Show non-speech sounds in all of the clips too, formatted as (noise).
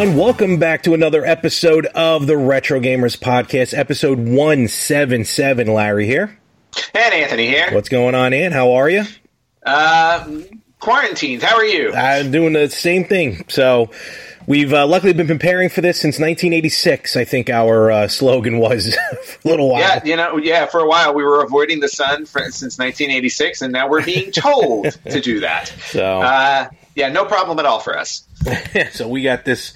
Everyone, welcome back to another episode of the Retro Gamers Podcast, episode 177. Larry here. And Anthony here. What's going on, Ann? How are you? Uh, quarantined. How are you? I'm doing the same thing. So, we've uh, luckily been preparing for this since 1986, I think our uh, slogan was (laughs) for a little while. Yeah, you know, yeah, for a while we were avoiding the sun for, since 1986, and now we're being told (laughs) to do that. So, Uh, yeah, no problem at all for us. (laughs) so we got this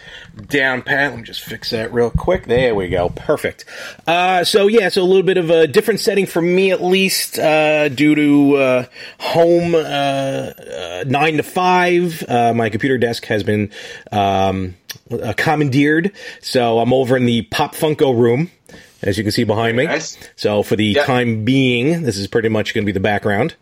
down pat. Let me just fix that real quick. There we go. Perfect. Uh, so yeah, so a little bit of a different setting for me at least, uh, due to uh, home uh, uh, nine to five. Uh, my computer desk has been um, uh, commandeered, so I'm over in the Pop Funko room. As you can see behind me. Nice. So for the Yep. time being, this is pretty much going to be the background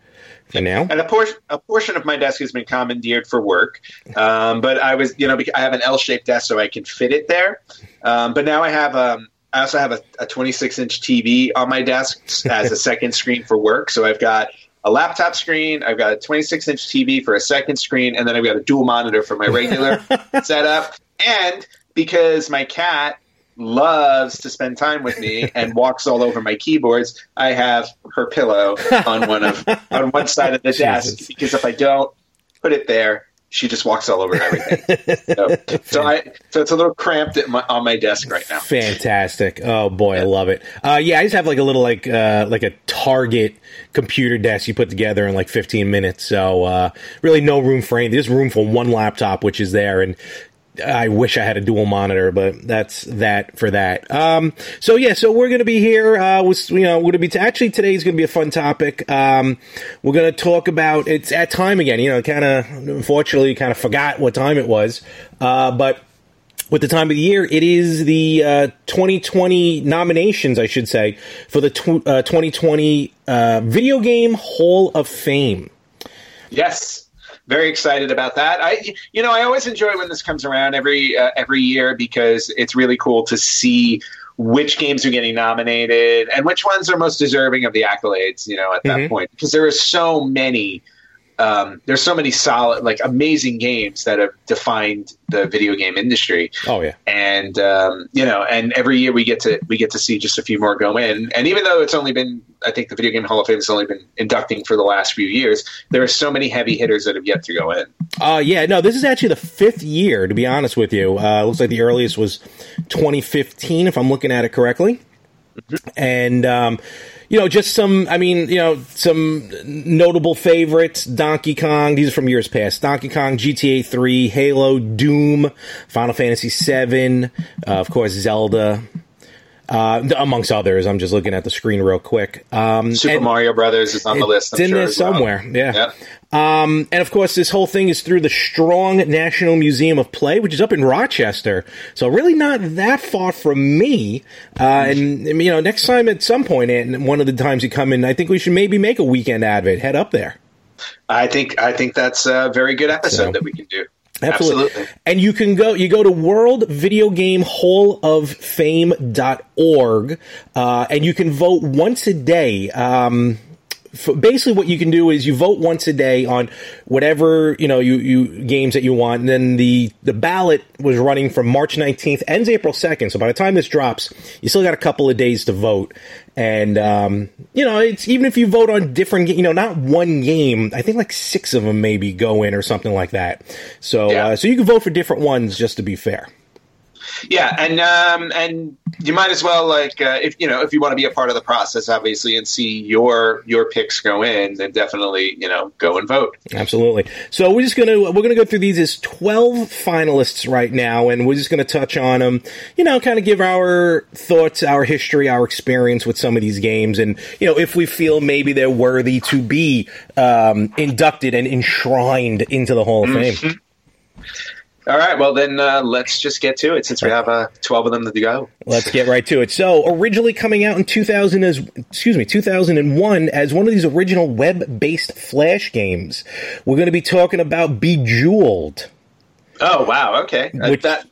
for now. And a portion, a portion of my desk has been commandeered for work, um, but I was, you know, I have an L-shaped desk, so I can fit it there. Um, but now I have, um, I also have a, a 26-inch TV on my desk as a (laughs) second screen for work. So I've got a laptop screen, I've got a 26-inch TV for a second screen, and then I've got a dual monitor for my regular (laughs) setup. And because my cat loves to spend time with me and walks all over my keyboards, I have her pillow on one of (laughs) on one side of the desk because if I don't put it there, she just walks all over everything. (laughs) so, so I so it's a little cramped at my, on my desk right now. Fantastic! Oh boy, I love it. Uh, yeah, I just have like a little like uh, like a Target computer desk you put together in like 15 minutes. So uh, really, no room for anything. There's room for one laptop, which is there, and I wish I had a dual monitor, but that's that for that. Um, so yeah, so we're gonna be here. Uh, with, you know, we're gonna be t- actually today's gonna be a fun topic. Um, we're gonna talk about it's at time again. You know, kind of unfortunately, kind of forgot what time it was, uh, but with the time of the year, it is the uh, 2020 nominations, I should say, for the tw- uh, 2020 uh, Video Game Hall of Fame. Yes. Very excited about that. I, you know, I always enjoy when this comes around every uh, every year because it's really cool to see which games are getting nominated and which ones are most deserving of the accolades. You know, at that Mhm. point, because there are so many. Um, there's so many solid, like amazing games that have defined the video game industry Oh yeah, and um, you know, and every year we get to we get to see just a few more go in. And even though it's only been, I think the Video Game Hall of Fame has only been inducting for the last few years, there are so many heavy hitters that have yet to go in. uh, yeah. No, this is actually the fifth year. To be honest with you, uh, looks like the earliest was 2015, if I'm looking at it correctly. And um, you know, just some. I mean, you know, some notable favorites: Donkey Kong. These are from years past. Donkey Kong, GTA 3, Halo, Doom, Final Fantasy 7, uh, of course, Zelda. Uh, amongst others, I'm just looking at the screen real quick. Um, Super Mario Brothers is on the list. it's I'm in sure, there as well. somewhere. Yeah. Yep. Um, and of course, this whole thing is through the Strong National Museum of Play, which is up in Rochester. So really not that far from me. Uh, and you know, next time at some point, and one of the times you come in, I think we should maybe make a weekend advent. Head up there. I think I think that's a very good episode So- that we can do. Absolutely. Absolutely. And you can go you go to World Video Game Hall of Fame.org uh, and you can vote once a day. Um basically what you can do is you vote once a day on whatever you know you, you games that you want. And then the the ballot was running from march 19th ends april 2nd so by the time this drops you still got a couple of days to vote. And um, you know it's even if you vote on different you know not one game i think like six of them maybe go in or something like that. So Yeah. uh, so you can vote for different ones just to be fair Yeah, and um, and you might as well like uh, if you know if you want to be a part of the process, obviously, and see your your picks go in, then definitely you know go and vote. Absolutely. So we're just gonna we're gonna go through these as twelve finalists right now, and we're just gonna touch on them. You know, kind of give our thoughts, our history, our experience with some of these games, and you know if we feel maybe they're worthy to be um, inducted and enshrined into the Hall of Fame. Mm-hmm. All right, well then uh, let's just get to it since we have uh, twelve of them to go. Let's get right to it. So, originally coming out in 2000 as excuse me, 2001 as one of these original web-based flash games. We're going to be talking about Bejeweled. Oh wow, okay, Which- that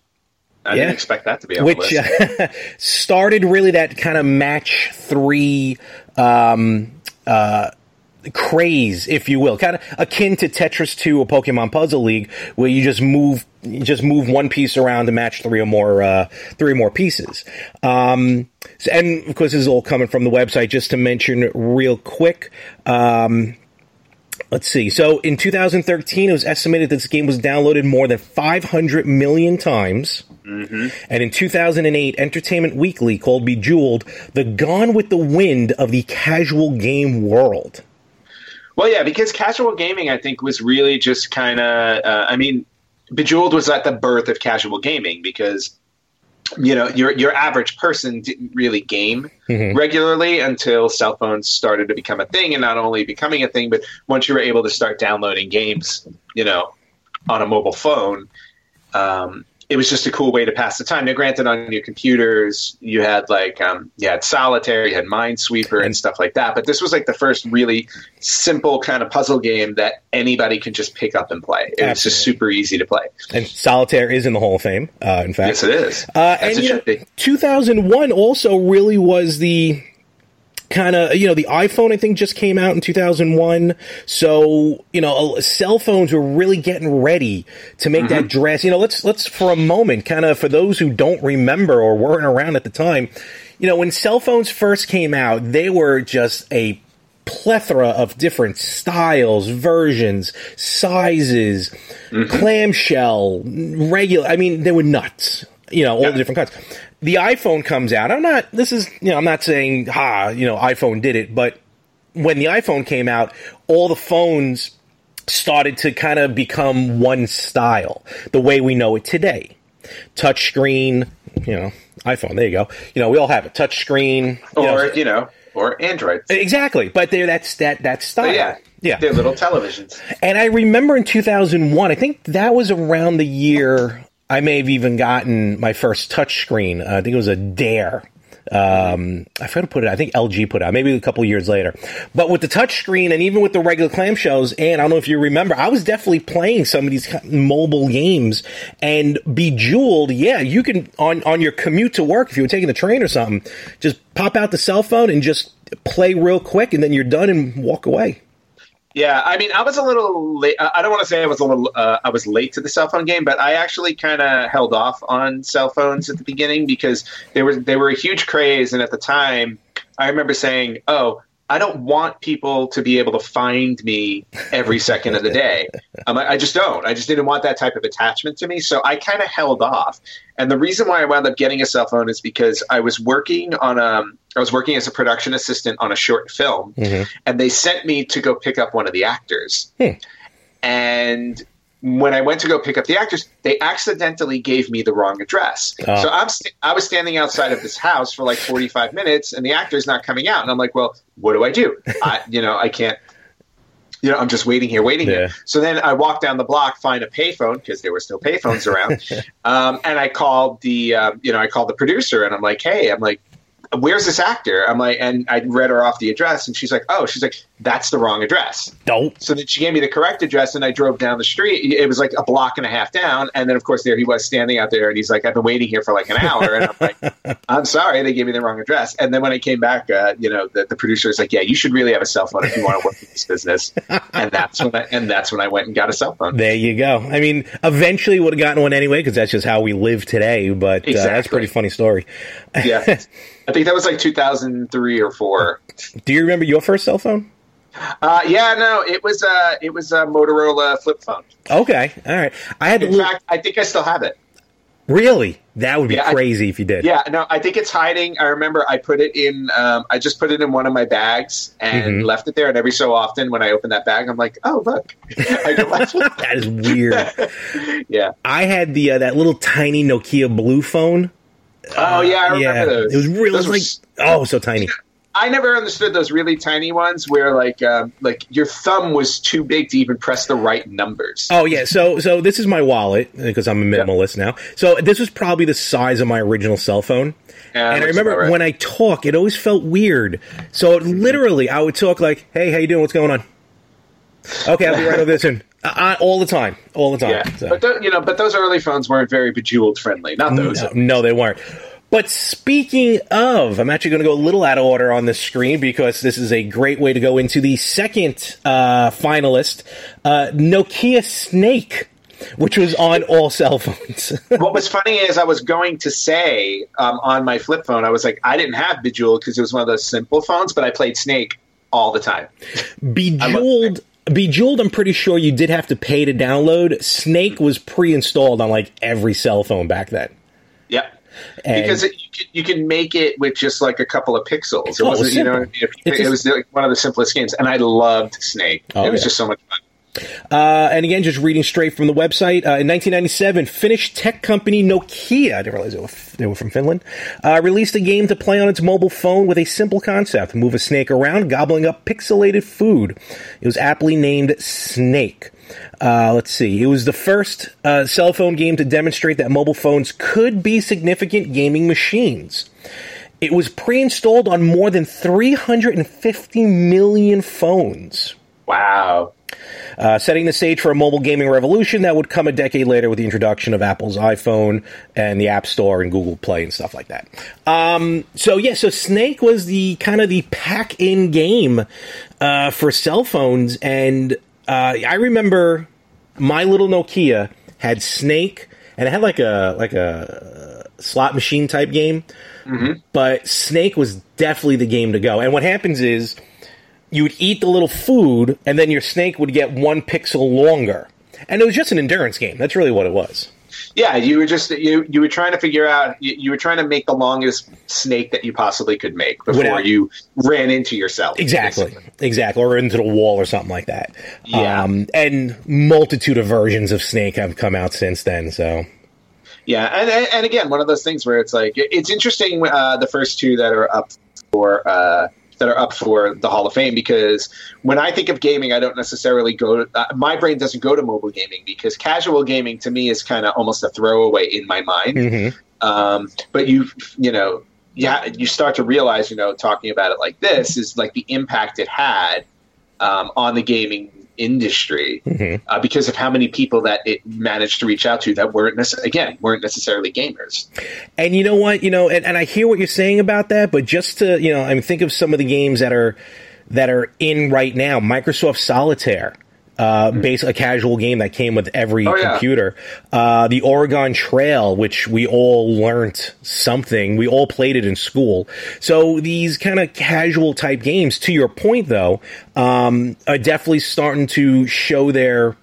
I yeah. didn't expect that to be on which uh, (laughs) started really that kind of match three um, uh, craze, if you will, kind of akin to Tetris 2 or Pokemon Puzzle League, where you just move you just move one piece around to match three or more uh, three or more pieces. Um, so- and of course, this is all coming from the website. Just to mention real quick. Um, Let's see. So in 2013, it was estimated that this game was downloaded more than 500 million times. And in 2008, Entertainment Weekly called Bejeweled the Gone with the Wind of the casual game world. Well, yeah, because casual gaming, I think, was really just kind of. Uh, I mean, Bejeweled was at the birth of casual gaming because you know your your average person didn't really game regularly until cell phones started to become a thing, and not only becoming a thing, but once you were able to start downloading games, you know, on a mobile phone. Um, it was just a cool way to pass the time. Now, granted, on your computers, you had like um, you had Solitaire, you had Minesweeper, and, stuff like that. But this was like the first really simple kind of puzzle game that anybody could just pick up and play. It was just super easy to play. And Solitaire is in the Hall of Fame, uh, in fact. Yes, it is. Uh, As and it you know, should be. 2001 also really was the kind of you know the iPhone I think just came out in 2001 so you know cell phones were really getting ready to make that mm-hmm. dress you know let's let's for a moment kind of for those who don't remember or weren't around at the time you know when cell phones first came out they were just a plethora of different styles, versions, sizes, mm-hmm. clamshell, regular. I mean, they were nuts. You know, all Yeah. the different kinds. The iPhone comes out. I'm not. This is. You know, I'm not saying, ha. You know, iPhone did it, but when the iPhone came out, all the phones started to kind of become one style, the way we know it today. Touchscreen, you know, iPhone. There you go. You know, we all have it. Touchscreen, you know, Or you know, or Android. Exactly, but they're that's that that style. But yeah, yeah. they're little televisions. And I remember in 2001, I think that was around the year I may have even gotten my first touchscreen. Uh, I think it was a Dare. Um, I forgot to put it. I think LG put it out. Maybe a couple years later. But with the touchscreen and even with the regular clamshells, and I don't know if you remember, I was definitely playing some of these mobile games. And Bejeweled, yeah, you can on on your commute to work if you were taking the train or something, just pop out the cell phone and just play real quick, and then you're done and walk away. Yeah, I mean, I was a little late. I don't want to say I was a little. Uh, I was late to the cell phone game, but I actually kind of held off on cell phones at the beginning because they were they were a huge craze, and at the time, I remember saying, "Oh, I don't want people to be able to find me every second of the day. Um, I, I just don't. I just didn't want that type of attachment to me, so I kind of held off. And the reason why I wound up getting a cell phone is because I was working on a. I was working as a production assistant on a short film, mm-hmm. and they sent me to go pick up one of the actors. Hmm. And when I went to go pick up the actors, they accidentally gave me the wrong address. Oh. So I'm st- I was standing outside of this house for like 45 minutes, and the actor's not coming out. And I'm like, well, what do I do? I, (laughs) you know, I can't. You know, I'm just waiting here, waiting Yeah. here. So then I walk down the block, find a payphone because there were still payphones around, (laughs) um, and I called the, um, you know, I called the producer, and I'm like, hey, I'm like, where's this actor? I'm like, and I read her off the address, and she's like, oh, she's like, that's the wrong address. Don't. So then she gave me the correct address, and I drove down the street. It was like a block and a half down, and then of course there he was standing out there, and he's like, "I've been waiting here for like an hour," and I'm like, (laughs) "I'm sorry, they gave me the wrong address." And then when I came back, uh, you know, the, the producer was like, "Yeah, you should really have a cell phone if you want to work in this business," and that's when I, and that's when I went and got a cell phone. There you go. I mean, eventually would have gotten one anyway because that's just how we live today. But uh, that's a pretty funny story. (laughs) Yeah, I think that was like 2003 or four. Do you remember your first cell phone? Uh, yeah, no, it was uh, it was a Motorola flip phone. Okay, all right. I had In fact, I think I still have it. really. That would be Yeah, I- crazy if you did. Yeah, no, I think it's hiding. I remember I put it in. Um, I just put it in one of my bags and Mhm. left it there. And every so often, when I open that bag, I'm like, "Oh, look!" (laughs) I. (laughs) That is weird. yeah. I had the uh, that little tiny Nokia blue phone. Oh yeah, I remember yeah, those. it was really Those like s- oh so tiny. I never understood those really tiny ones where like um, like your thumb was too big to even press the right numbers. Oh yeah, so so this is my wallet because I'm a minimalist now. So this was probably the size of my original cell phone. Yeah, and I remember right. when I talk, it always felt weird. So literally, I would talk like, "Hey, how you doing? What's going on?" Okay, I'll be right over there soon. Uh, all the time, all the time. yeah, So- but you know, but those early phones weren't very bejeweled friendly. Not those. No, no, they weren't. But speaking of, I'm actually going to go a little out of order on this screen because this is a great way to go into the second uh, finalist, uh, Nokia Snake, which was on all cell phones. (laughs) what was funny is I was going to say um, on my flip phone, I was like, I didn't have Bejeweled because it was one of those simple phones, but I played Snake all the time. Bejeweled. Bejeweled, I'm pretty sure you did have to pay to download. Snake was pre-installed on like every cell phone back then. Yeah. And- because it, you, can, you can make it with just like a couple of pixels. It Oh, wasn't, you know, it, it was like one of the simplest games, and I loved Snake. Oh, it was yeah. just so much fun. Uh, and again, just reading straight from the website. Uh, in 1997, Finnish tech company Nokia, I didn't realize they were, they were from Finland, uh, released a game to play on its mobile phone with a simple concept move a snake around, gobbling up pixelated food. It was aptly named Snake. Uh, let's see. It was the first uh, cell phone game to demonstrate that mobile phones could be significant gaming machines. It was pre installed on more than 350 million phones Wow. Uh, setting the stage for a mobile gaming revolution that would come a decade later with the introduction of Apple's iPhone and the App Store and Google Play and stuff like that. Um, so yeah, so Snake was the kind of the pack-in game uh, for cell phones, and uh, I remember my little Nokia had Snake, and it had like a like a slot machine type game. But Snake was definitely the game to go. And what happens is you would eat the little food, and then your snake would get one pixel longer. And it was just an endurance game. That's really what it was. Yeah, you were just you you were trying to figure out you, you were trying to make the longest snake that you possibly could make before Without- you ran into yourself. Exactly. basically. Exactly. Or into the wall or something like that. Yeah. Um, and multitude of versions of Snake have come out since then. So Yeah, and and and again, one of those things where it's like it's interesting. Uh, the first two that are up for uh, that are up for the Hall of Fame because when I think of gaming, I don't necessarily go. To, uh, my brain doesn't go to mobile gaming because casual gaming to me is kind of almost a throwaway in my mind. Mhm. Um, but you you know yeah you start to realize you know talking about it like this is like the impact it had um, on the gaming industry Mhm. uh, because of how many people that it managed to reach out to that weren't necess- again weren't necessarily gamers. And you know what? You know, and, and I hear what you're saying about that, but just to you know, I mean, think of some of the games that are that are in right now. Microsoft Solitaire, uh, base a casual game that came with every Oh, yeah. computer. Uh, the Oregon Trail, which we all learnt something. We all played it in school. So these kind of casual type games, to your point though, um, are definitely starting to show their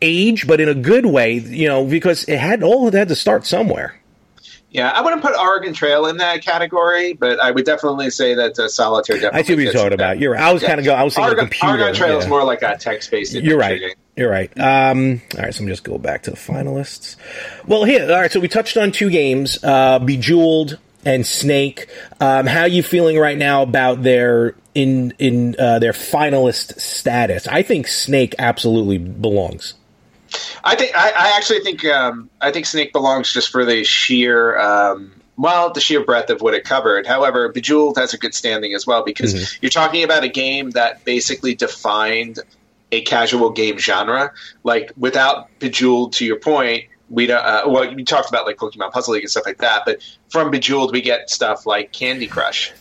age, but in a good way. You know, because it had all it had to start somewhere. Yeah, I wouldn't put Oregon Trail in that category, but I would definitely say that uh, Solitaire. Definitely I see what you're talking about. You're right. I was Yeah. kind of go. I was thinking Oregon, computer. Oregon Trail is more like a text-based. You're right. game. You're right. Um, all right, so I'm just go back to the finalists. Well, here. All right, so we touched on two games: uh, Bejeweled and Snake. Um, how are you feeling right now about their in in uh, their finalist status? I think Snake absolutely belongs. I think I, I actually think um, I think Snake belongs just for the sheer um, well the sheer breadth of what it covered. However, Bejeweled has a good standing as well because Mm-hmm. you're talking about a game that basically defined a casual game genre. Like without Bejeweled, to your point, we don't. Uh, well, you talked about like Pokemon Puzzle League and stuff like that, but from Bejeweled we get stuff like Candy Crush.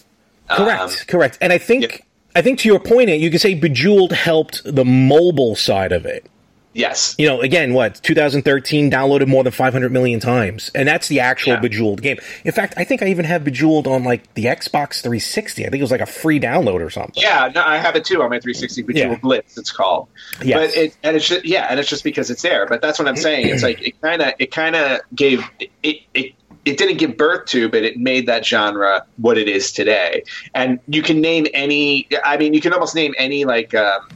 Correct. Um, correct. And I think yeah. I think to your point, you could say Bejeweled helped the mobile side of it. Yes. you know, again, what 2013 downloaded more than 500 million times, and that's the actual Yeah. Bejeweled game. In fact, I think I even have Bejeweled on like the Xbox 360. I think it was like a free download or something. Yeah, no, I have it too on my 360 Bejeweled Yeah. Blitz. It's called. Yes. But it and it's just, yeah, and it's just because it's there. But that's what I'm saying. It's like it kind of it kind of gave it, it it didn't give birth to, but it made that genre what it is today. And you can name any. I mean, you can almost name any like. Um,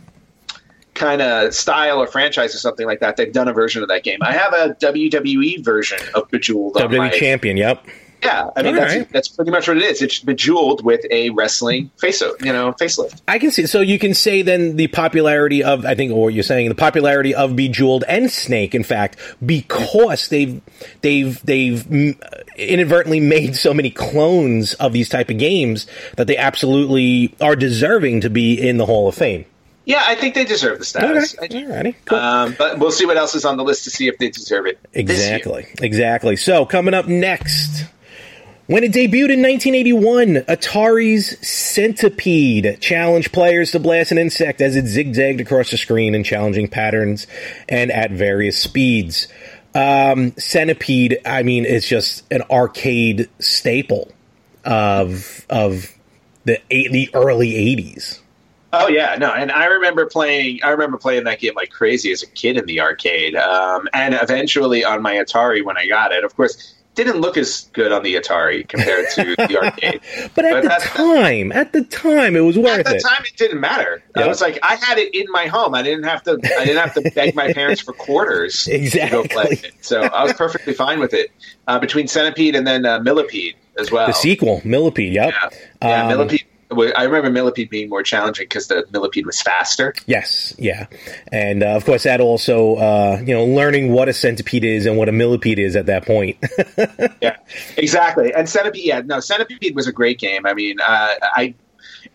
kind of style or franchise or something like that, they've done a version of that game. I have a WWE version of Bejeweled. WWE my, Champion, yep. Yeah, I mean that's right. that's pretty much what it is. It's bejeweled with a wrestling face, you know, facelift. I can see. So you can say then the popularity of I think, what you're saying the popularity of Bejeweled and Snake, in fact, because they've they've they've inadvertently made so many clones of these type of games that they absolutely are deserving to be in the Hall of Fame. Yeah, I think they deserve the status. Okay. Alrighty, cool. Um, but we'll see what else is on the list to see if they deserve it. Exactly, exactly. So coming up next, when it debuted in 1981, Atari's Centipede challenged players to blast an insect as it zigzagged across the screen in challenging patterns and at various speeds. Um, Centipede, I mean, it's just an arcade staple of of the the early 80s. Oh yeah, no, and I remember playing. I remember playing that game like crazy as a kid in the arcade, um, and eventually on my Atari when I got it. Of course, didn't look as good on the Atari compared to the (laughs) arcade. but at but the time, at the time, it was worth it. At the it. time, it didn't matter. Yep. I was like, I had it in my home. I didn't have to. I didn't have to beg my parents for quarters exactly. (laughs) to go play it. So I was perfectly fine with it. Uh, between Centipede and then uh, Millipede as well. The sequel, Millipede. Yep. Yeah, yeah um, Millipede I remember Millipede being more challenging because the Millipede was faster. Yes, yeah, and uh, of course that also uh, you know learning what a centipede is and what a millipede is at that point. (laughs) yeah, exactly. And centipede, yeah, no, centipede was a great game. I mean, uh, I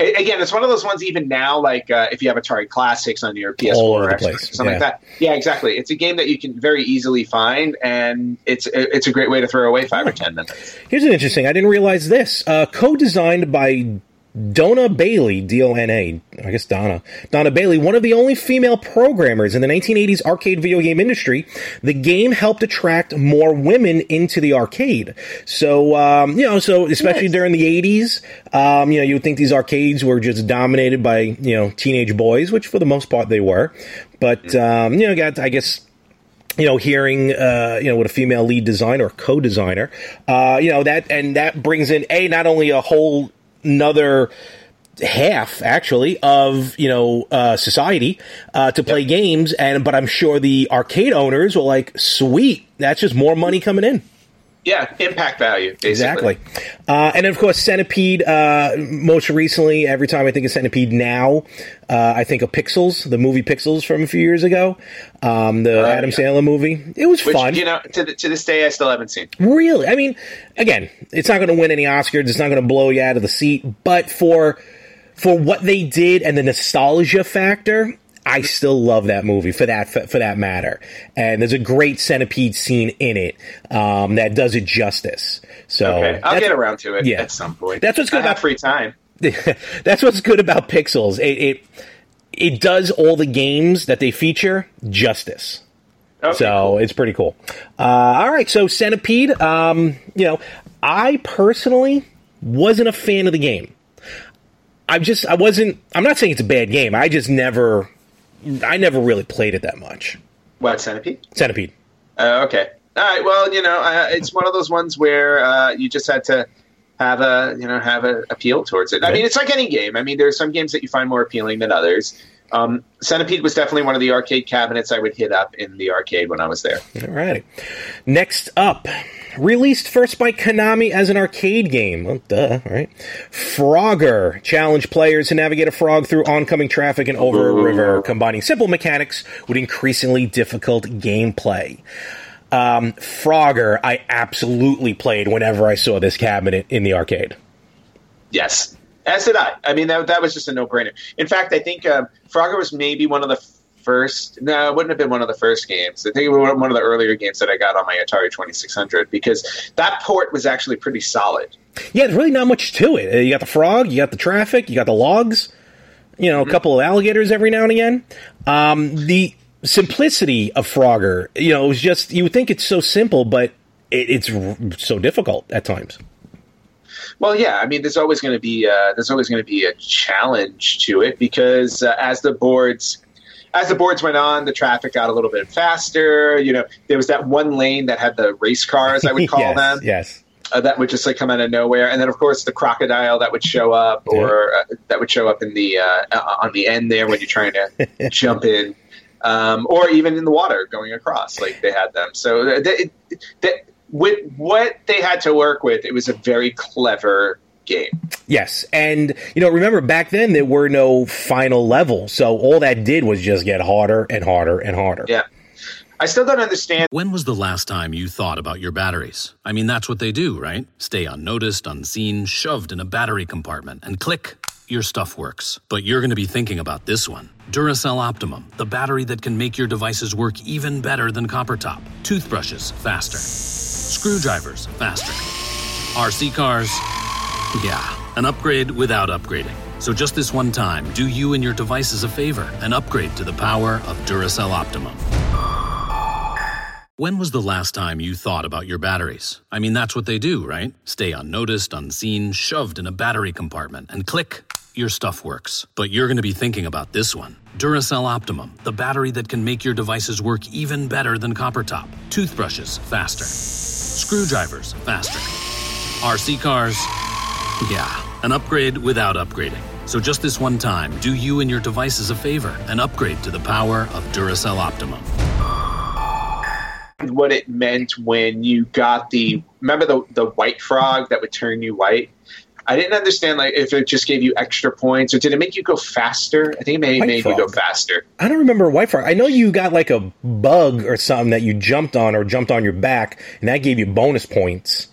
again, it's one of those ones. Even now, like uh, if you have Atari Classics on your PS4 or Xbox, something yeah. like that. Yeah, exactly. It's a game that you can very easily find, and it's it's a great way to throw away five or ten minutes. Here's an interesting. I didn't realize this. Uh, co-designed by Dona Bailey, D O N A, I guess Donna. Dona Bailey, one of the only female programmers in the 1980s arcade video game industry. The game helped attract more women into the arcade. So, um, you know, so especially yes. during the 80s, um, you know, you would think these arcades were just dominated by, you know, teenage boys, which for the most part they were. But, um, you know, got, I guess, you know, hearing, uh, you know, with a female lead designer or co-designer, uh, you know, that, and that brings in, A, not only a whole another half actually of you know uh, society uh, to play yep. games and but i'm sure the arcade owners were like sweet that's just more money coming in yeah, impact value. Basically. Exactly. Uh, and of course, Centipede. Uh, most recently, every time I think of Centipede now, uh, I think of Pixels, the movie Pixels from a few years ago, um, the Adam yeah. Sandler movie. It was Which, fun. You know, to, the, to this day, I still haven't seen. Really? I mean, again, it's not going to win any Oscars. It's not going to blow you out of the seat. But for for what they did and the nostalgia factor, I still love that movie for that for, for, that matter. And there's a great centipede scene in it um, that does it justice. So okay. I'll get around to it yeah. at some point. That's what's good I about free time. (laughs) that's what's good about Pixels. It, it, it does all the games that they feature justice. Okay, so cool. it's pretty cool. Uh, all right, so Centipede. Um, you know, I personally wasn't a fan of the game. I just I wasn't. I'm not saying it's a bad game. I just never I never really played it that much. What centipede? Centipede. Uh, okay. All right. Well, you know, uh, it's one of those ones where uh, you just had to have a you know have a appeal towards it. I mean, it's like any game. I mean, there are some games that you find more appealing than others. Um, Centipede was definitely one of the arcade cabinets I would hit up in the arcade when I was there. All right. Next up, Released first by Konami as an arcade game. Well, duh, right? Frogger challenged players to navigate a frog through oncoming traffic and over a river, combining simple mechanics with increasingly difficult gameplay. Um, Frogger, I absolutely played whenever I saw this cabinet in the arcade. Yes, as did I. I mean, that, that was just a no brainer. In fact, I think uh, Frogger was maybe one of the first. No, it wouldn't have been one of the first games. I think it was one of the earlier games that I got on my Atari 2600 because that port was actually pretty solid. Yeah, there's really not much to it. Uh, you got the frog, you got the traffic, you got the logs, you know, a mm-hmm. couple of alligators every now and again. Um, the simplicity of Frogger, you know, it was just, you would think it's so simple, but it, it's so difficult at times. Well, yeah, I mean, there's always going to be uh, there's always going to be a challenge to it because uh, as the boards as the boards went on, the traffic got a little bit faster. You know, there was that one lane that had the race cars, I would (laughs) call yes, them. Yes. Uh, that would just like come out of nowhere, and then of course the crocodile that would show up, or uh, that would show up in the uh, uh, on the end there when you're trying to (laughs) jump in, um, or even in the water going across. Like they had them. So they, they, with what they had to work with, it was a very clever game. Yes, and you know, remember back then there were no final level, so all that did was just get harder and harder and harder. Yeah. I still don't understand. When was the last time you thought about your batteries? I mean, that's what they do, right? Stay unnoticed, unseen, shoved in a battery compartment, and click, your stuff works. But you're going to be thinking about this one Duracell Optimum, the battery that can make your devices work even better than copper top. Toothbrushes, faster. Screwdrivers, faster. RC cars, yeah, an upgrade without upgrading. So just this one time, do you and your devices a favor and upgrade to the power of Duracell Optimum. When was the last time you thought about your batteries? I mean, that's what they do, right? Stay unnoticed, unseen, shoved in a battery compartment, and click, your stuff works. But you're going to be thinking about this one Duracell Optimum, the battery that can make your devices work even better than copper top. Toothbrushes, faster. Screwdrivers, faster. RC cars, yeah, an upgrade without upgrading. So just this one time, do you and your devices a favor and upgrade to the power of Duracell Optimum. what it meant when you got the remember the the white frog that would turn you white. I didn't understand like if it just gave you extra points or did it make you go faster? I think it may made you go faster. I don't remember White Frog. I know you got like a bug or something that you jumped on or jumped on your back, and that gave you bonus points.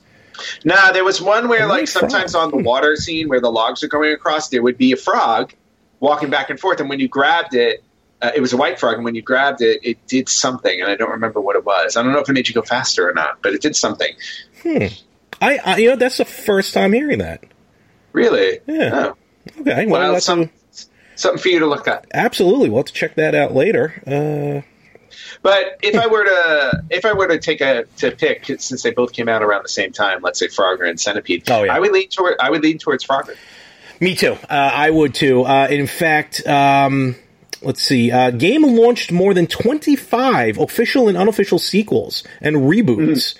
Nah, there was one where like white frog. sometimes on the water scene where the logs are going across, there would be a frog walking back and forth, and when you grabbed it, uh, it was a white frog, and when you grabbed it, it did something, and I don't remember what it was. I don't know if it made you go faster or not, but it did something. I, I you know, that's the first time hearing that. Really? Yeah. Oh. Okay, well, Well, that's some, something for you to look at. absolutely. We'll have to check that out later. Uh, But if I were to if I were to take a to pick since they both came out around the same time, let's say Frogger and Centipede, Oh, yeah. I would lean toward I would lean towards Frogger. Me too. Uh, I would too. Uh, in fact, um, let's see. Uh, game launched more than 25 official and unofficial sequels and reboots.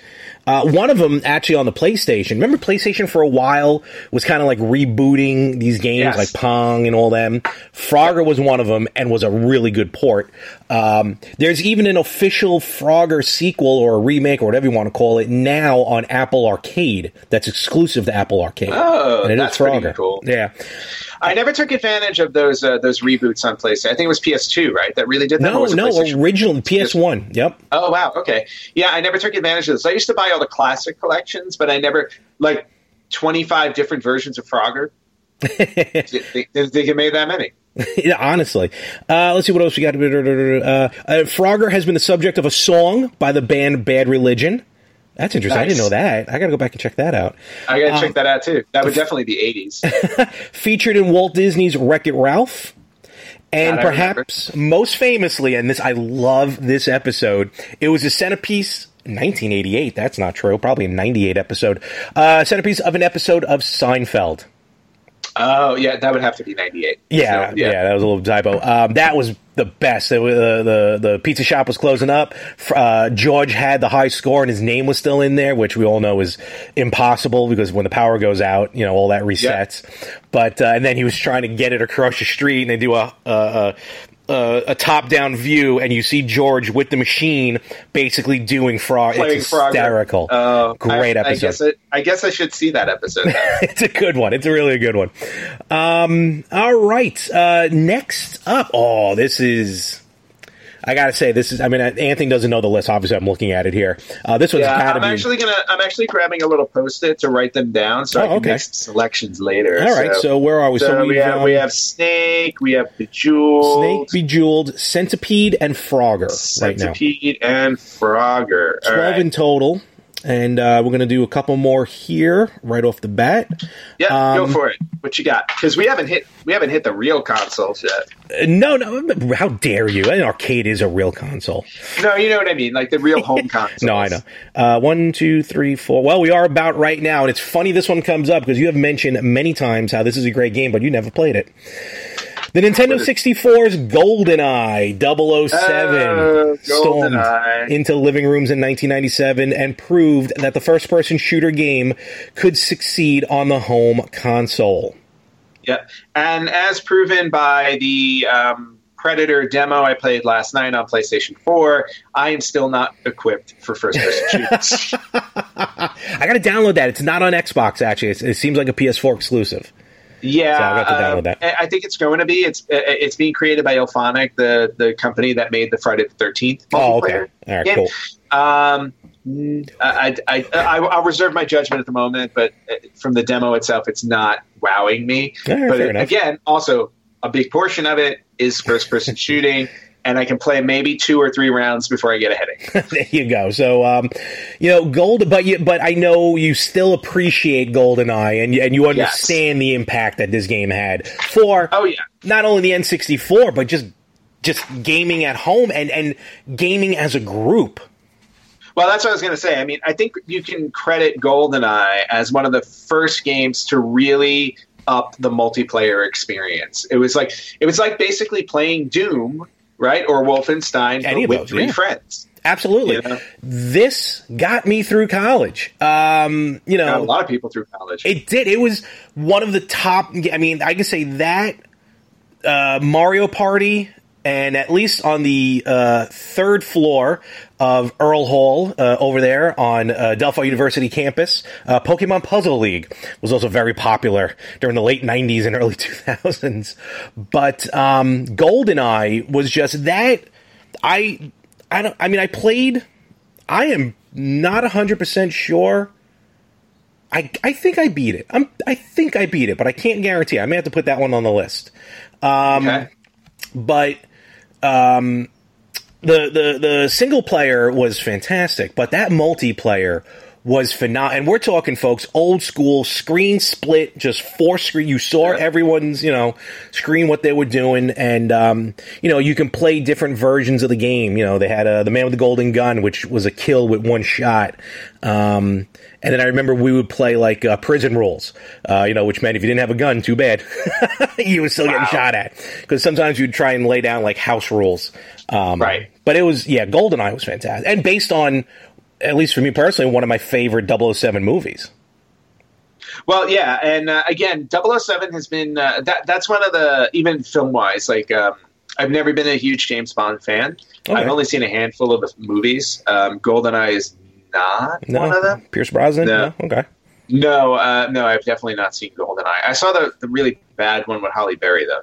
Uh, one of them actually on the PlayStation. Remember, PlayStation for a while was kind of like rebooting these games Yes. like Pong and all them. Frogger was one of them and was a really good port. Um, there's even an official Frogger sequel or a remake or whatever you want to call it now on Apple Arcade. That's exclusive to Apple Arcade. Oh, and it is that's pretty Frogger. cool. Yeah. I never took advantage of those uh, those reboots on PlayStation. I think it was PS2, right? That really did that. No, no, original PS1. Yep. Oh wow, okay, yeah. I never took advantage of this. I used to buy all the classic collections, but I never like twenty five different versions of Frogger. Did they, did they made that many? (laughs) yeah, honestly. Uh, let's see what else we got. Uh, uh, Frogger has been the subject of a song by the band Bad Religion. That's interesting. I didn't know that. I got to go back and check that out. I gotta Um, check that out too. That would (laughs) definitely be eighties. (laughs) Featured in Walt Disney's Wreck It Ralph. And perhaps most famously, and this I love this episode, it was a centerpiece. 1988. That's not true. Probably a 98 episode. Uh, centerpiece of an episode of Seinfeld. Oh yeah, that would have to be ninety eight. Yeah, yeah, that was a little typo. Um, that was the best. Was, uh, the the pizza shop was closing up. Uh, George had the high score, and his name was still in there, which we all know is impossible because when the power goes out, you know, all that resets. But uh, and then he was trying to get it across the street, and they do a. a, a a, a top-down view, and you see George with the machine, basically doing frog. Playing It's hysterical. Uh, Great I, episode. I guess, it, I guess I should see that episode. (laughs) it's a good one. It's a really good one. Um, all right. Uh, next up. Oh, this is. I gotta say, this is. I mean, Anthony doesn't know the list. Obviously, I'm looking at it here. Uh, this one's yeah, gotta I'm be. actually gonna. I'm actually grabbing a little post-it to write them down so I Oh, can okay. make selections later. all right. So, where are we? so we we've, um, we have Snake, we have Bejeweled, Snake, Bejeweled, Centipede, and Frogger right now. Centipede, and Frogger. All Twelve right. in total, and uh, we're gonna do a couple more here right off the bat. Yeah, um, go for it. What you got? Because we haven't hit we haven't hit the real consoles yet. Uh, no, no. How dare you? An arcade is a real console. No, you know what I mean, like the real home (laughs) console. No, I know. Uh, one, two, three, four. Well, we are about right now, and it's funny this one comes up because you have mentioned many times how this is a great game, but you never played it. The Nintendo 64's GoldenEye 007 Oh, stormed GoldenEye. into living rooms in 1997 and proved that the first person shooter game could succeed on the home console. Yep. And as proven by the um, Predator demo I played last night on PlayStation 4, I am still not equipped for first person (laughs) shooters. I got to download that. It's not on Xbox, actually. It's, it seems like a PS4 exclusive. Yeah, So I got um, that. I think it's going to be. It's uh, it's being created by IllFonic, the the company that made the Friday the Thirteenth Oh, okay. All right, cool. Um, I, I, I, I'll reserve my judgment at the moment, but uh, from the demo itself, it's not wowing me. But enough. again, also a big portion of it is first person (laughs) shooting, and I can play maybe two or three rounds before I get a headache. (laughs) there you go. So, um, you know, Gold, but you, but I know you still appreciate GoldenEye and, you- and you understand the impact that this game had for Oh yeah, not only the N64, but just just gaming at home and, and gaming as a group. Well, that's what I was going to say. I mean, I think you can credit GoldenEye as one of the first games to really up the multiplayer experience. It was like it was like basically playing Doom, right, or Wolfenstein Any of with those, three yeah. friends. Absolutely. Yeah. This got me through college. Um, you Got know, a lot of people through college. It did. It was one of the top. I mean, I could say that uh, Mario Party, and at least on the uh, third floor of Earl Hall uh, over there on uh, Adelphi University campus, uh, Pokemon Puzzle League was also very popular during the late '90s and early (laughs) 2000s. But um, GoldenEye was just that. I, I don't. I mean, I played. I am not hundred percent sure. I, I think I beat it. I'm, I think I beat it, but I can't guarantee. I may have to put that one on the list. okay. But um, the the the single player was fantastic, but that multiplayer was phenomenal. And we're talking, folks, old school screen split, just four screen. You saw Yeah. everyone's you know screen what they were doing, and um, you know you can play different versions of the game. You know they had uh, the man with the golden gun, which was a kill with one shot. Um, and then I remember we would play like uh, prison rules, uh, you know, which meant if you didn't have a gun, too bad, (laughs) you were still getting shot at. Because sometimes you'd try and lay down like house rules, um, Right. But it was yeah, GoldenEye was fantastic, and based on at least for me personally, one of my favorite 007 movies. Well, yeah, and uh, again, 007 has been uh, that. That's one of the even film wise. Like, um, I've never been a huge James Bond fan. Okay. I've only seen a handful of the movies. Um, GoldenEye is not No, one of them. Pierce Brosnan. No. No, okay. No, uh, no, I've definitely not seen GoldenEye. I saw the, the really bad one with Halle Berry though.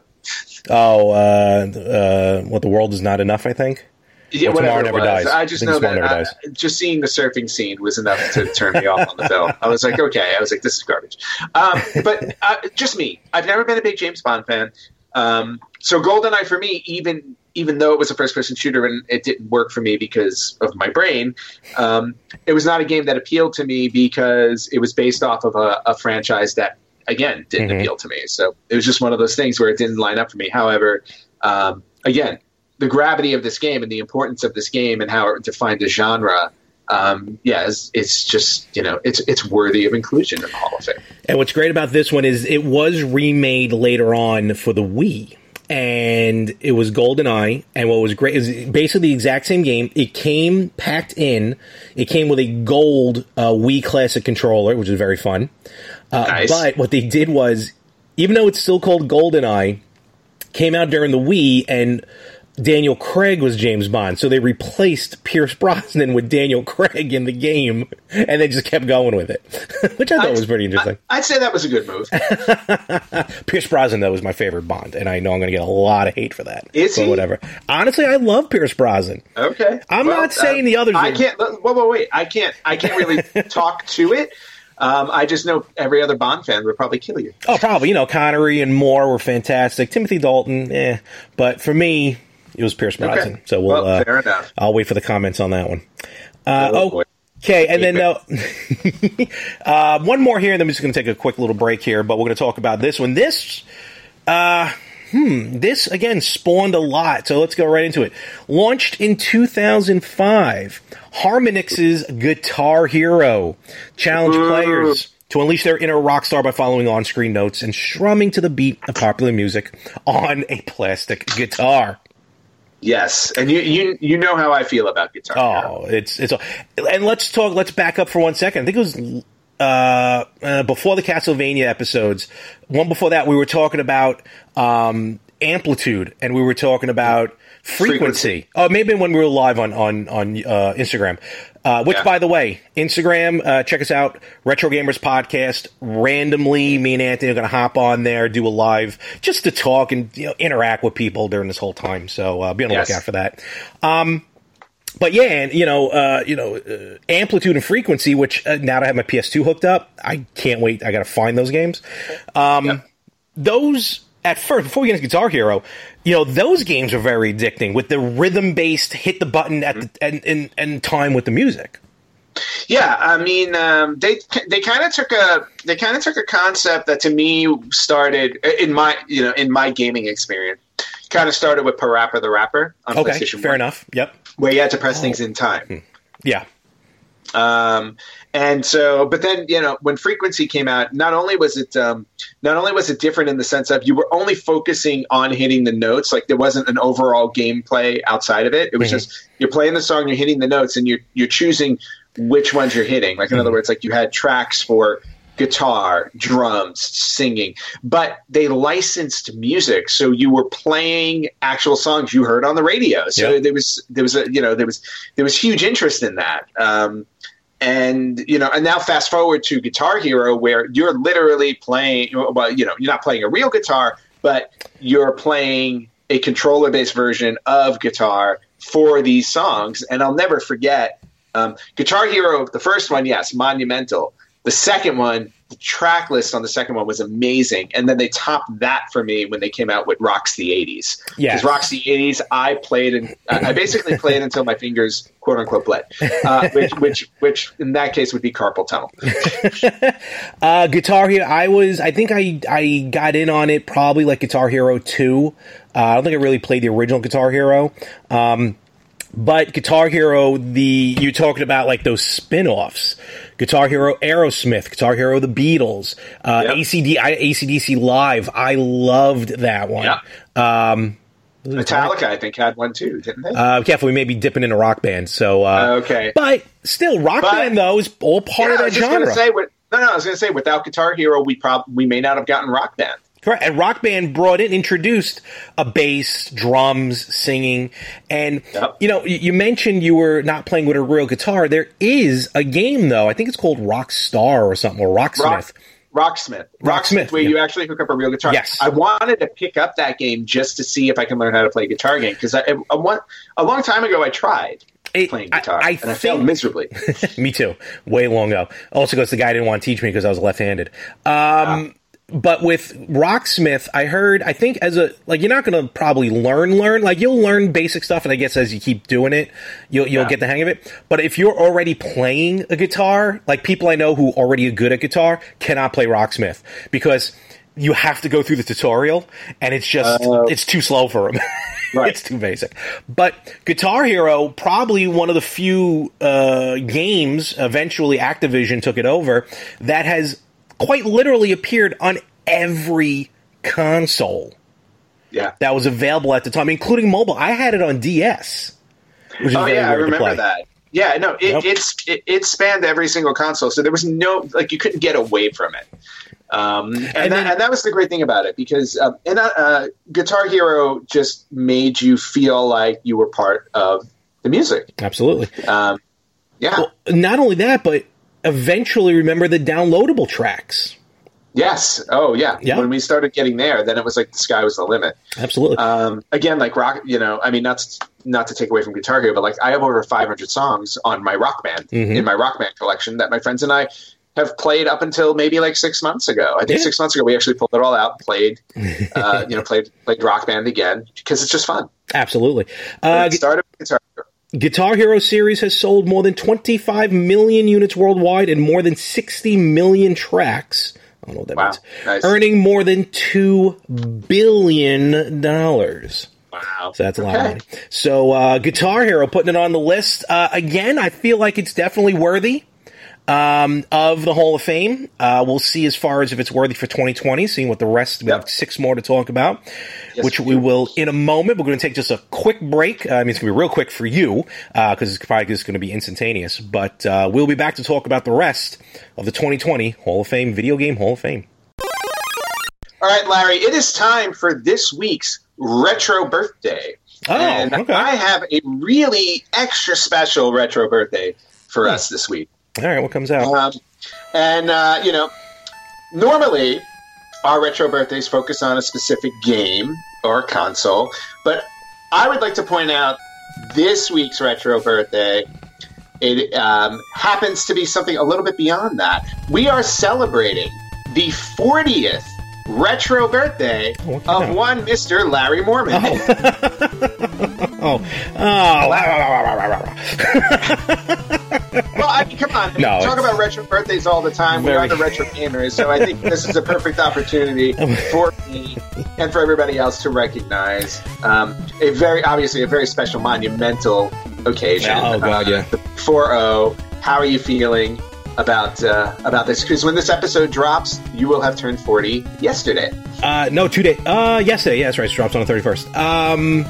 Oh, uh, uh, what the world is not enough. I think. Yeah, Well, whatever Never. Dies. I just I know that uh, just seeing the surfing scene was enough to turn me off on the film. I was like, okay. I was like, this is garbage. Um, but uh, just me. I've never been a big James Bond fan. Um, so GoldenEye for me, even even though it was a first person shooter and it didn't work for me because of my brain, um, it was not a game that appealed to me because it was based off of a, a franchise that again didn't Mhm. appeal to me. So it was just one of those things where it didn't line up for me. However, um, again, the gravity of this game and the importance of this game and how it defined the genre, um, yeah, it's, it's just you know it's it's worthy of inclusion in the Hall of Fame. And what's great about this one is it was remade later on for the Wii. And it was GoldenEye. And what was great is basically the exact same game. It came packed in. It came with a gold uh, Wii Classic controller, which is very fun. Uh, Nice. But what they did was, even though it's still called GoldenEye, came out during the Wii, and Daniel Craig was James Bond, so they replaced Pierce Brosnan with Daniel Craig in the game, and they just kept going with it, (laughs) which I thought was pretty interesting. I, would say that was a good move. (laughs) Pierce Brosnan though was my favorite Bond, and I know I'm going to get a lot of hate for that. Is but he? whatever. Honestly, I love Pierce Brosnan. Okay, I'm not saying the others I are- can't. Whoa, whoa, wait! I can't. I can't really (laughs) talk to it. Um, I just know every other Bond fan would probably kill you. Oh, probably you know Connery and Moore were fantastic. Timothy Dalton, eh, but for me, it was Pierce Brosnan. So we'll. Well, uh, fair enough. I'll wait for the comments on that one. Uh, Oh, boy. okay, and then uh, (laughs) uh, one more here, and then we're just going to take a quick little break here. But we're going to talk about this one. This, uh, hmm, this again spawned a lot. So let's go right into it. Launched in 2005, Harmonix's Guitar Hero challenged players to unleash their inner rock star by following on screen notes and strumming to the beat of popular music on a plastic guitar. Yes, and you you you know how I feel about guitar. Oh, it's it's and let's talk. Let's back up for one second. I think it was uh, uh, before the Castlevania episodes. One before that, we were talking about um, amplitude, and we were talking about frequency. frequency. Oh, maybe when we were live on on on uh, Instagram. Uh, which, yeah. by the way, Instagram, uh, check us out, Retro Gamers Podcast. Randomly, me and Anthony are going to hop on there, do a live, just to talk and you know, interact with people during this whole time. So uh, be on the yes. lookout for that. Um, but yeah, and you know, uh, you know, uh, amplitude and frequency. Which uh, now that I have my PS2 hooked up, I can't wait. I got to find those games. Um, yep. Those at first, before we get into Guitar Hero, you know, those games are very addicting with the rhythm based hit the button at the, and, and, and time with the music. Yeah, I mean, um, they they kind of took a they kind of took a concept that to me started in my you know in my gaming experience kind of started with PaRappa the Rapper on okay, PlayStation. Fair 1, enough. Yep. Where you had to press oh. things in time. Hmm. Yeah. Um, and so, but then you know, when Frequency came out, not only was it um, not only was it different in the sense of you were only focusing on hitting the notes, like there wasn't an overall gameplay outside of it. It was mm-hmm. just you're playing the song, you're hitting the notes, and you're you're choosing which ones you're hitting. Like in mm-hmm. other words, like you had tracks for guitar, drums, singing, but they licensed music, so you were playing actual songs you heard on the radio. So yep. there was there was a you know there was there was huge interest in that. Um, and you know, and now fast forward to Guitar Hero, where you're literally playing. Well, you know, you're not playing a real guitar, but you're playing a controller-based version of guitar for these songs. And I'll never forget um, Guitar Hero, the first one, yes, monumental. The second one, the track list on the second one was amazing, and then they topped that for me when they came out with Rocks the '80s. Yeah, because Rocks the '80s, I played and I basically played until my fingers quote unquote bled, uh, (laughs) which, which, which in that case would be carpal tunnel. (laughs) uh, Guitar Hero, I was, I think I I got in on it probably like Guitar Hero two. Uh, I don't think I really played the original Guitar Hero. Um, but Guitar Hero, the you talking about like those spin-offs. Guitar Hero Aerosmith, Guitar Hero The Beatles, uh, yep. ACD, ACDC Live. I loved that one. Yep. Um, Metallica, I think, had one too, didn't they? Uh, careful, we may be dipping into rock band. So, uh, okay, but still, rock but, band though is all part yeah, of that genre. Say, no, no, I was going to say without Guitar Hero, we probably we may not have gotten rock band. Correct. And Rock Band brought in, introduced a bass, drums, singing, and yep. you know, you mentioned you were not playing with a real guitar. There is a game though. I think it's called Rock Star or something, or Rocksmith. Rock, Rocksmith. Rocksmith, where yeah. you actually hook up a real guitar. Yes. I wanted to pick up that game just to see if I can learn how to play a guitar game because I, I, want, a long time ago I tried. It, playing guitar, I, I and think, I failed miserably. (laughs) me too, way long ago. Also, because the guy didn't want to teach me because I was left-handed. Um, but with Rocksmith, I heard, I think as a, like, you're not going to probably learn, learn, like, you'll learn basic stuff, and I guess as you keep doing it, you'll, you'll yeah. get the hang of it. But if you're already playing a guitar, like, people I know who already are good at guitar cannot play Rocksmith because you have to go through the tutorial, and it's just, uh, it's too slow for them. (laughs) Right. it's too basic. But Guitar Hero, probably one of the few uh, games, eventually Activision took it over, that has quite literally appeared on every console. Yeah. That was available at the time, including mobile. I had it on DS. oh yeah, I remember that. Yeah, no, it, it's it, it, spanned every single console, so there was no like you couldn't get away from it. Um, and, and, that, then, and that was the great thing about it because uh, and uh, uh, Guitar Hero just made you feel like you were part of the music. Absolutely. Um, yeah. Well, not only that, but eventually remember the downloadable tracks. Yes. Oh, yeah. yeah. When we started getting there, then it was like the sky was the limit. Absolutely. Um, again, like rock, you know, I mean, not to, not to take away from Guitar Hero, but like I have over 500 songs on my rock band mm-hmm. in my rock band collection that my friends and I have played up until maybe like six months ago. I think yeah. six months ago we actually pulled it all out, played, (laughs) uh, you know, played played rock band again because it's just fun. Absolutely. Uh, started with Guitar Hero. Guitar Hero series has sold more than 25 million units worldwide and more than 60 million tracks. I don't know what that wow. means. Nice. Earning more than $2 billion. Wow. So that's a lot okay. of money. So, uh, Guitar Hero putting it on the list. Uh, again, I feel like it's definitely worthy. Um, of the Hall of Fame. Uh, we'll see as far as if it's worthy for 2020, seeing what the rest, we Yep. have six more to talk about, Yes, which we we will in a moment. We're going to take just a quick break. Uh, I mean, it's going to be real quick for you because it's probably just going to be instantaneous. But uh, we'll be back to talk about the rest of the 2020 Hall of Fame, Video Game Hall of Fame. All right, Larry, it is time for this week's retro birthday. Oh, and okay. I have a really extra special retro birthday for us this week. All right, what comes out? Um, and, uh, you know, normally our retro birthdays focus on a specific game or console, but I would like to point out this week's retro birthday. It um, happens to be something a little bit beyond that. We are celebrating the 40th retro birthday Oh, of one Mr. Larry Mormon. Oh, (laughs) oh, (laughs) Well, I mean, come on. We No, talk it's- about retro birthdays all the time. We Very- are the retro gamers, so I think this is a perfect opportunity for me and for everybody else to recognize um, a very, obviously, a very special, monumental occasion. Oh, God, yeah. the 4-0. How are you feeling about uh, about this? Because when this episode drops, you will have turned 40 yesterday. Uh, no, two days. Uh, yesterday. Yeah, that's right. It drops on the 31st. Um,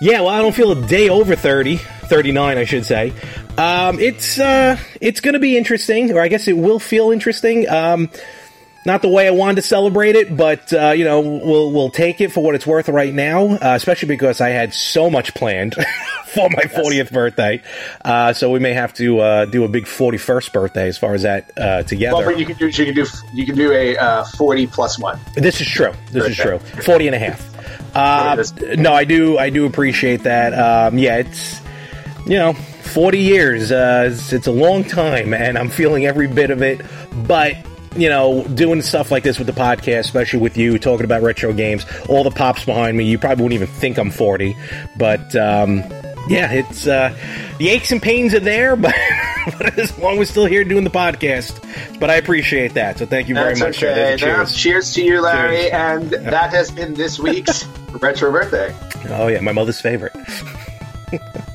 yeah, well, I don't feel a day over 30. 39, I should say. Um, it's, uh, it's gonna be interesting, or I guess it will feel interesting. Um, not the way I wanted to celebrate it, but, uh, you know, we'll, we'll take it for what it's worth right now, uh, especially because I had so much planned (laughs) for my 40th birthday. Uh, so we may have to, uh, do a big 41st birthday as far as that, uh, together. Well, but you can do you can do you can do a uh, 40 plus one. This is true. This is true. Okay. 40 and a half. Uh, no, I do. I do appreciate that. Um, yeah, it's you know, 40 years. Uh, it's, it's a long time, and I'm feeling every bit of it. But you know, doing stuff like this with the podcast, especially with you talking about retro games, all the pops behind me, you probably wouldn't even think I'm 40. But um, yeah, it's uh, the aches and pains are there, but, (laughs) but as long as we're still here doing the podcast, but I appreciate that. So thank you very That's much. okay. Cheers. Cheers to you, Larry, Cheers. and that has been this week's (laughs) retro birthday. Oh yeah, my mother's favorite. (laughs)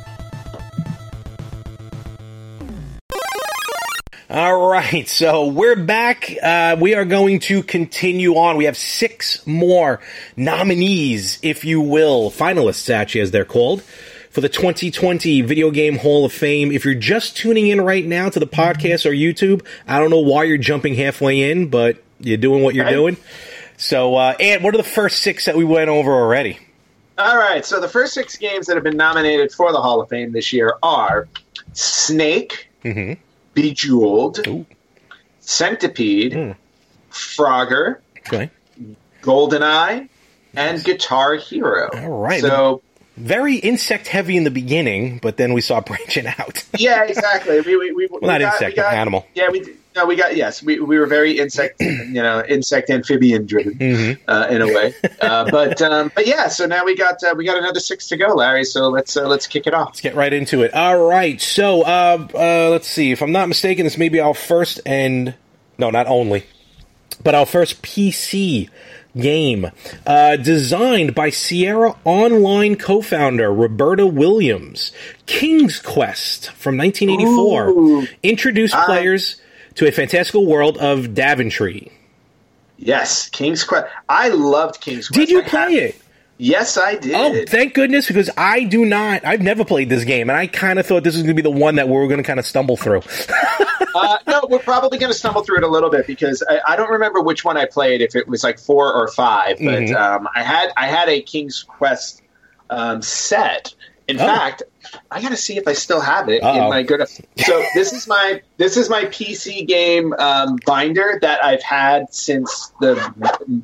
All right, so we're back. Uh, we are going to continue on. We have six more nominees, if you will, finalists, actually, as they're called, for the 2020 Video Game Hall of Fame. If you're just tuning in right now to the podcast or YouTube, I don't know why you're jumping halfway in, but you're doing what you're Right. doing. So, uh, and what are the first six that we went over already? All right, so the first six games that have been nominated for the Hall of Fame this year are Snake, Mhm. Bejeweled, Ooh. Centipede, Hmm. Frogger, Okay. GoldenEye, and Guitar Hero. All right. So very insect heavy in the beginning, but then we saw (laughs) branching out. yeah, exactly. We, we, we, we not got- insect, got- animal. Yeah, we no, we got yes. We, we were very insect, (clears throat) you know, insect amphibian driven Mm-hmm. uh, in a way. Uh, but um, but yeah, so now we got uh, we got another six to go, Larry. So let's uh, let's kick it off. Let's get right into it. All right. So, uh, uh, let's see. If I'm not mistaken, this may be our first and no, not only, but our first PC game uh, designed by Sierra Online co-founder Roberta Williams. King's Quest from 1984 Ooh. introduced I- players to a fantastical world of Daventry. Yes, King's Quest. I loved King's Quest. Did you I play it? Yes, I did. Oh, thank goodness, because I do not. I've never played this game, and I kind of thought this was going to be the one that we were going to kind of stumble through. (laughs) uh, no, we're probably going to stumble through it a little bit because I, I don't remember which one I played. If it was like four or five, but Mhm. um, I had I had a King's Quest um, set. In Oh. fact, I got to see if I still have it Uh-oh. in my good. (laughs) So this is my this is my PC game um, binder that I've had since the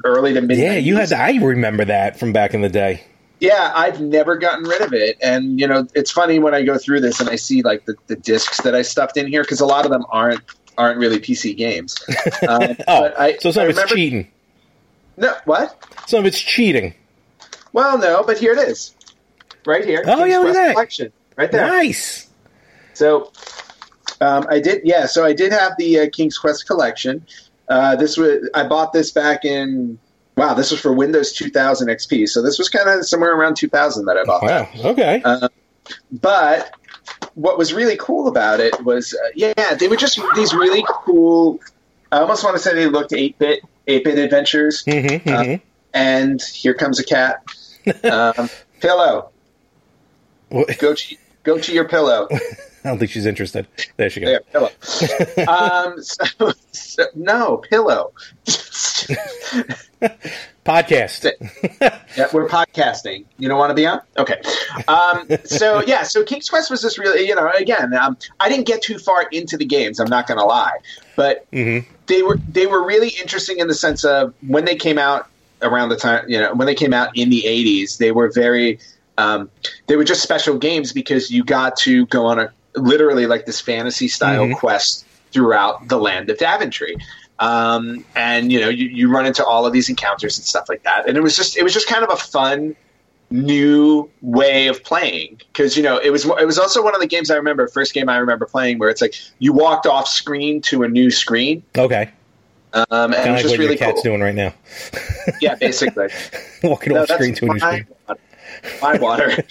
early to mid. yeah, you had. To, I remember that from back in the day. Yeah, I've never gotten rid of it. And, you know, it's funny when I go through this and I see, like, the, the discs that I stuffed in here, because a lot of them aren't aren't really PC games. (laughs) Um, Oh, but I, so some I of it's remember- cheating. No, what? Some of it's cheating. Well, no, but here it is. Right here. Oh, yeah, look at that. Collection. Right there. Nice. So um, I did, yeah. So I did have the uh, King's Quest collection. Uh, this was I bought this back in. Wow, this was for Windows 2000 XP. So this was kind of somewhere around 2000 that I bought that. Wow. Okay. Uh, but what was really cool about it was, uh, yeah, they were just these really cool. I almost want to say they looked eight bit, eight bit adventures. Mm-hmm, mm-hmm. and here comes a cat. (laughs) Um, pillow. Go to go to your pillow. (laughs) I don't think she's interested. There she goes. There, pillow. (laughs) um, so, so, no pillow. Podcast. Yeah, we're podcasting. You don't want to be on? Okay. Um, so yeah, so King's Quest was just really, you know, again, um, I didn't get too far into the games. I'm not going to lie, but Mm-hmm. they were they were really interesting in the sense of when they came out around the time, you know, when they came out in the 80s, they were very, um, they were just special games because you got to go on a literally like this fantasy style quest throughout the land of Daventry. Um, and you know, you, you run into all of these encounters and stuff like that. And it was just, it was just kind of a fun, new way of playing because you know it was it was also one of the games I remember first game I remember playing where it's like you walked off screen to a new screen Okay. um, and it was like just what really your cat's cool. doing right now. Yeah, basically. (laughs) Walking No, off screen to a new screen. My water. (laughs)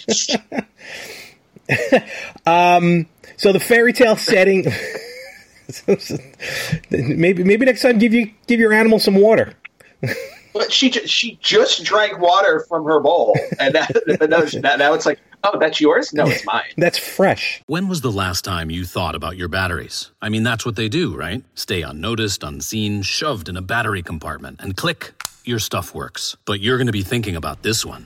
um, So the fairy tale setting. maybe maybe next time give you give your animal some water. but she ju- she just drank water from her bowl, and that, but now, now now it's like, oh, that's yours? No, it's mine. (laughs) That's fresh. When was the last time you thought about your batteries? I mean, that's what they do, right? Stay unnoticed, unseen, shoved in a battery compartment, and click, your stuff works. But you're going to be thinking about this one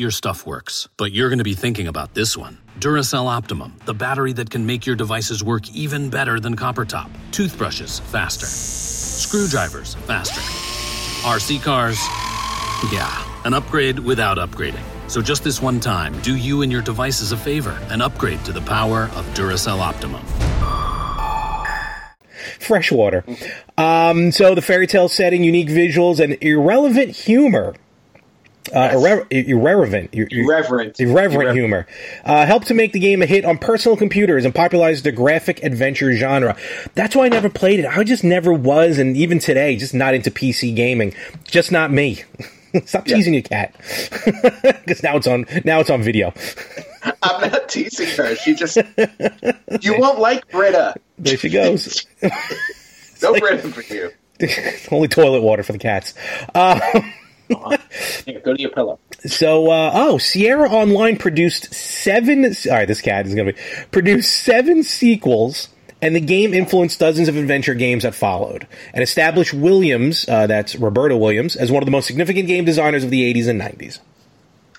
your stuff works. But you're going to be thinking about this one Duracell Optimum, the battery that can make your devices work even better than copper top. Toothbrushes, faster. Screwdrivers, faster. RC cars, yeah, an upgrade without upgrading. So just this one time, do you and your devices a favor and upgrade to the power of Duracell Optimum. Fresh water. Um, so the fairy tale setting, unique visuals, and irrelevant humor. Uh, irre- irrelevant. ir- ir- Irreverent. Irreverent humor uh, helped to make the game a hit on personal computers and popularized the graphic adventure genre. That's why I never played it. I just never was, and even today, just not into PC gaming. Just not me. (laughs) Stop teasing your cat, (laughs) because now it's on now it's on video. (laughs) I'm not teasing her. She just you won't like Brita. There she goes. No Brita for you. Only toilet water for the cats. (laughs) Here, go to your pillow. So, uh, oh, Sierra Online produced seven. All right, this cat is going to be produced seven sequels, and the game influenced dozens of adventure games that followed, and established Williams, uh, that's Roberta Williams, as one of the most significant game designers of the 80s and 90s.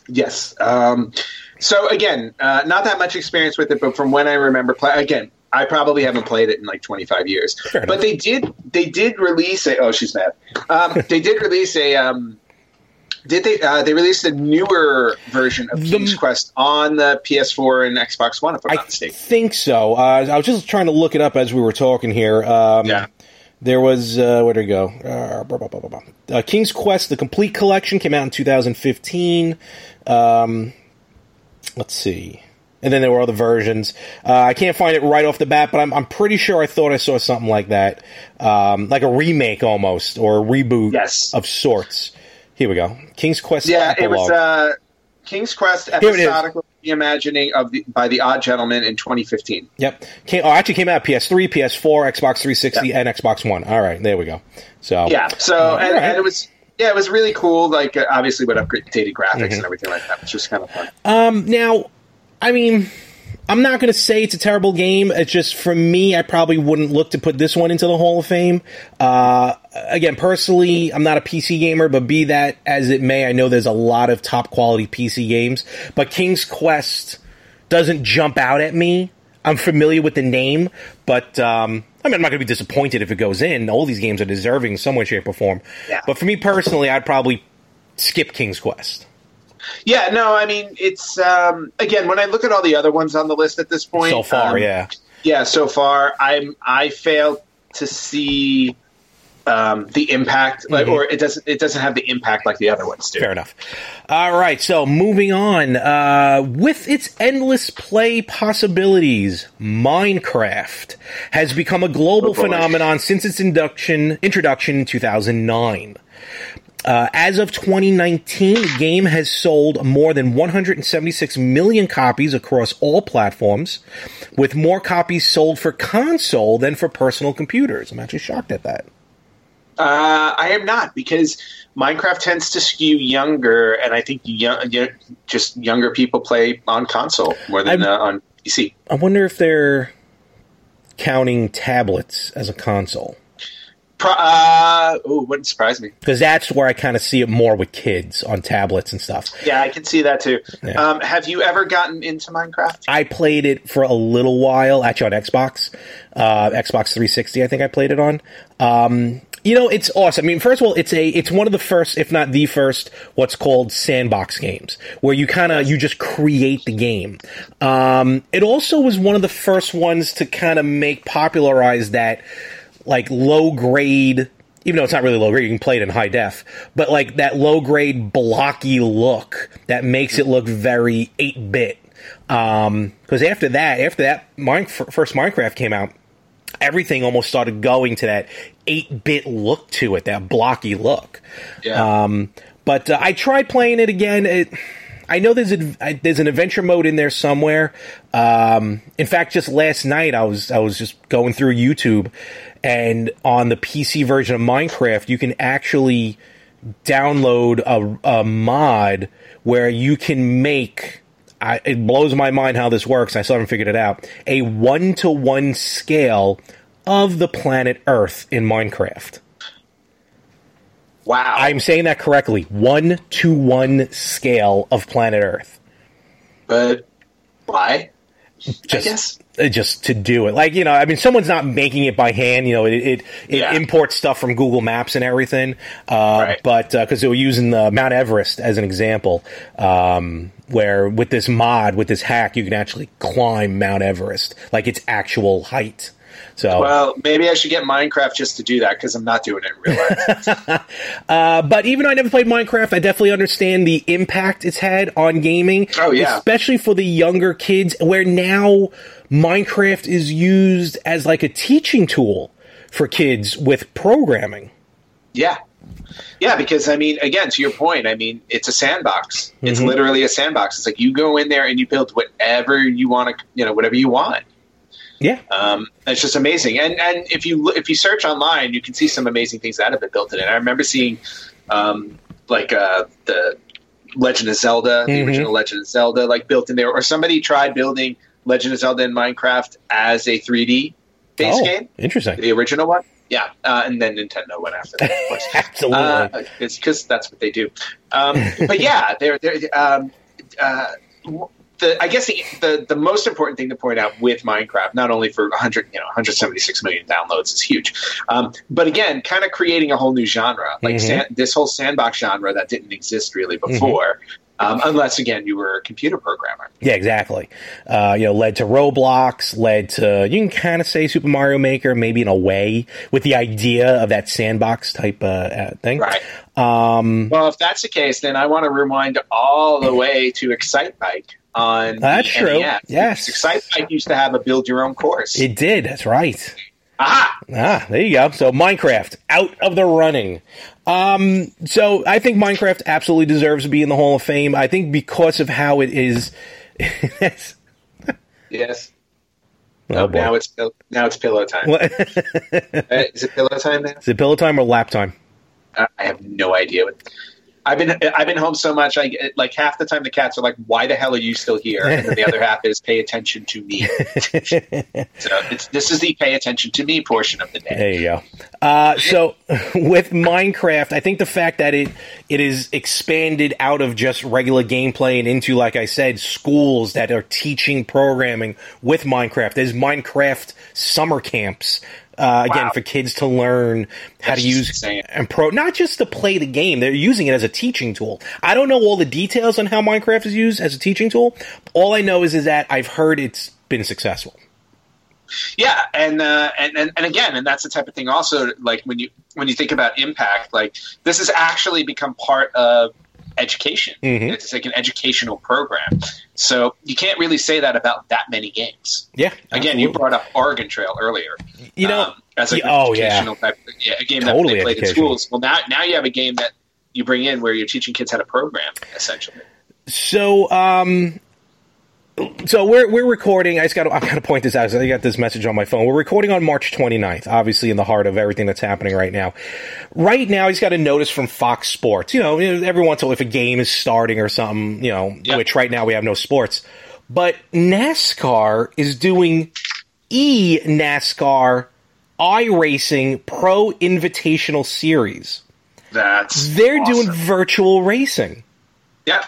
Yes. Um, so again, uh, not that much experience with it, but from when I remember play again, I probably haven't played it in like 25 years. enough. But they did they did release a oh she's mad. Um, (laughs) they did release a um, did they uh, they released a newer version of King's Quest on the PS4 and Xbox One if I'm I not mistaken. think so. Uh, I was just trying to look it up as we were talking here. Um, Yeah. There was uh, where did it go? Uh, blah, blah, blah, blah, blah. Uh, King's Quest: The Complete Collection came out in 2015. Um, let's see, and then there were other versions. Uh, I can't find it right off the bat, but I'm, I'm pretty sure I thought I saw something like that, um, like a remake almost or a reboot Yes. of sorts. Here we go. King's Quest. Yeah, it was Epilogue. uh, King's Quest Here it is. episodical reimagining of the by the Odd Gentlemen in 2015. Yep. Came, oh, actually came out PS3, PS4, Xbox 360, Yeah. and Xbox One. All right, there we go. So Yeah. So Uh, and, alright. and it was yeah, it was really cool. Like obviously with updated graphics Mm-hmm. and everything like that, which was just kind of fun. Um, now, I mean, I'm not going to say it's a terrible game. It's just for me, I probably wouldn't look to put this one into the Hall of Fame. Uh, again, personally, I'm not a PC gamer, but be that as it may, I know there's a lot of top quality PC games. But King's Quest doesn't jump out at me. I'm familiar with the name, but um, I mean, I'm not going to be disappointed if it goes in. All these games are deserving in some way, shape, or form. Yeah. But for me personally, I'd probably skip King's Quest. Yeah, no, I mean it's um, again when I look at all the other ones on the list at this point. So far, um, yeah. Yeah, so far I'm I fail to see um, the impact, like, Mm-hmm. or it doesn't it doesn't have the impact like the other ones do. Fair enough. All right, so moving on. Uh, with its endless play possibilities, Minecraft has become a global Oh, phenomenon since its induction introduction in 2009. Uh, as of 2019, the game has sold more than 176 million copies across all platforms, with more copies sold for console than for personal computers. I'm actually shocked at that. Uh, I am not because Minecraft tends to skew younger, and I think young, you know, just younger people play on console more than uh, on PC. I wonder if they're counting tablets as a console. Uh, ooh, wouldn't surprise me. Because that's where I kind of see it more with kids on tablets and stuff. Yeah, I can see that too. Yeah. Um, have you ever gotten into Minecraft? I played it for a little while, actually on Xbox, uh, Xbox 360. I think I played it on. Um, you know, it's awesome. I mean, first of all, it's a it's one of the first, if not the first, what's called sandbox games, where you kind of you just create the game. Um, it also was one of the first ones to kind of make popularize that like low grade. Even though it's not really low grade, you can play it in high def, but like that low grade blocky look that makes it look very 8 bit. Because after that, after that mine, first Minecraft came out, everything almost started going to that 8 bit look to it, that blocky look. Yeah. Um, but uh, I tried playing it again. It, I know there's a, there's an adventure mode in there somewhere. Um, in fact, just last night I was I was just going through YouTube, and on the PC version of Minecraft, you can actually download a, a mod where you can make. I, it blows my mind how this works. I still haven't figured it out. A one to one scale of the planet Earth in Minecraft. Wow. I'm saying that correctly. One to one scale of planet Earth. but why? Just, uh, just to do it. Like you know, I mean, someone's not making it by hand. You know, it it, it Yeah. imports stuff from Google Maps and everything. Uh, Right. But because they were using the Mount Everest as an example, um, where with this mod, with this hack, you can actually climb Mount Everest, like its actual height. So, Well, maybe I should get Minecraft just to do that because I'm not doing it in real life. (laughs) Uh, but even though I never played Minecraft, I definitely understand the impact it's had on gaming. Oh, yeah. especially for the younger kids, where now Minecraft is used as like a teaching tool for kids with programming. yeah. Yeah, because I mean, again, to your point, I mean, it's a sandbox. It's Mhm. literally a sandbox. It's like you go in there and you build whatever you want to, you know, whatever you want. Yeah, Um, it's just amazing. And and if you if you search online, you can see some amazing things that have been built in it. I remember seeing um, like uh, the Legend of Zelda, the Mhm. original Legend of Zelda, like built in there, or somebody tried building Legend of Zelda in Minecraft as a 3D base oh, game, interesting. the original one. Yeah, uh, and then Nintendo went after that. Of course. (laughs) Absolutely. Uh, it's because that's what they do. Um, but yeah, they're, they're um, uh, the, I guess the, the the most important thing to point out with Minecraft, not only for 100 you know 176 million downloads is huge, um, but again, kind of creating a whole new genre, like Mhm. san- this whole sandbox genre that didn't exist really before. Um, unless again you were a computer programmer. Yeah, exactly. Uh, you know, led to Roblox, led to you can kind of say Super Mario Maker, maybe in a way, with the idea of that sandbox type uh, uh, thing. Right. Um, Well, if that's the case, then I want to rewind all the way to Excitebike on That's true. NES. Yes. Excite Bike used to have a build your own course. it did. That's right. Aha! Ah, there you go. So Minecraft out of the running. Um, so I think Minecraft absolutely deserves to be in the Hall of Fame. I think because of how it is. (laughs) Yes. oh boy. now it's now it's pillow time. What- (laughs) Uh, Is it pillow time now? Is it pillow time or lap time? Uh, I have no idea. I've been I've been home so much. I like half the time the cats are like, "Why the hell are you still here?" And then the other half is, "Pay attention to me." (laughs) so it's, this is the pay attention to me portion of the day. There you go. Uh, so (laughs) with Minecraft, I think the fact that it it is expanded out of just regular gameplay and into, like I said, schools that are teaching programming with Minecraft. There's Minecraft summer camps. Uh, again, Wow. for kids to learn how That's to use and pro, not just to play the game. They're using it as a teaching tool. I don't know all the details on how Minecraft is used as a teaching tool. All I know is is that I've heard it's been successful. Yeah, and, uh, and and and again, and that's the type of thing. Also, like when you when you think about impact, like this has actually become part of education. Mhm. It's like an educational program. So you can't really say that about that many games. Yeah. Again, you brought up Oregon Trail earlier. You know, um, as like yeah, an oh, yeah. educational type, yeah, a game Totally that they played in schools. Well, now now you have a game that you bring in where you're teaching kids how to program, essentially. So, um, so we're we're recording. I just got to, I got to point this out. I got this message on my phone. We're recording on March 29th, obviously in the heart of everything that's happening right now. Right now, he's got a notice from Fox Sports. You know, every once in a while, if a game is starting or something, you know, Yeah. which right now we have no sports, but NASCAR is doing e NASCAR iRacing Pro Invitational Series. That's They're awesome. doing virtual racing. Yeah.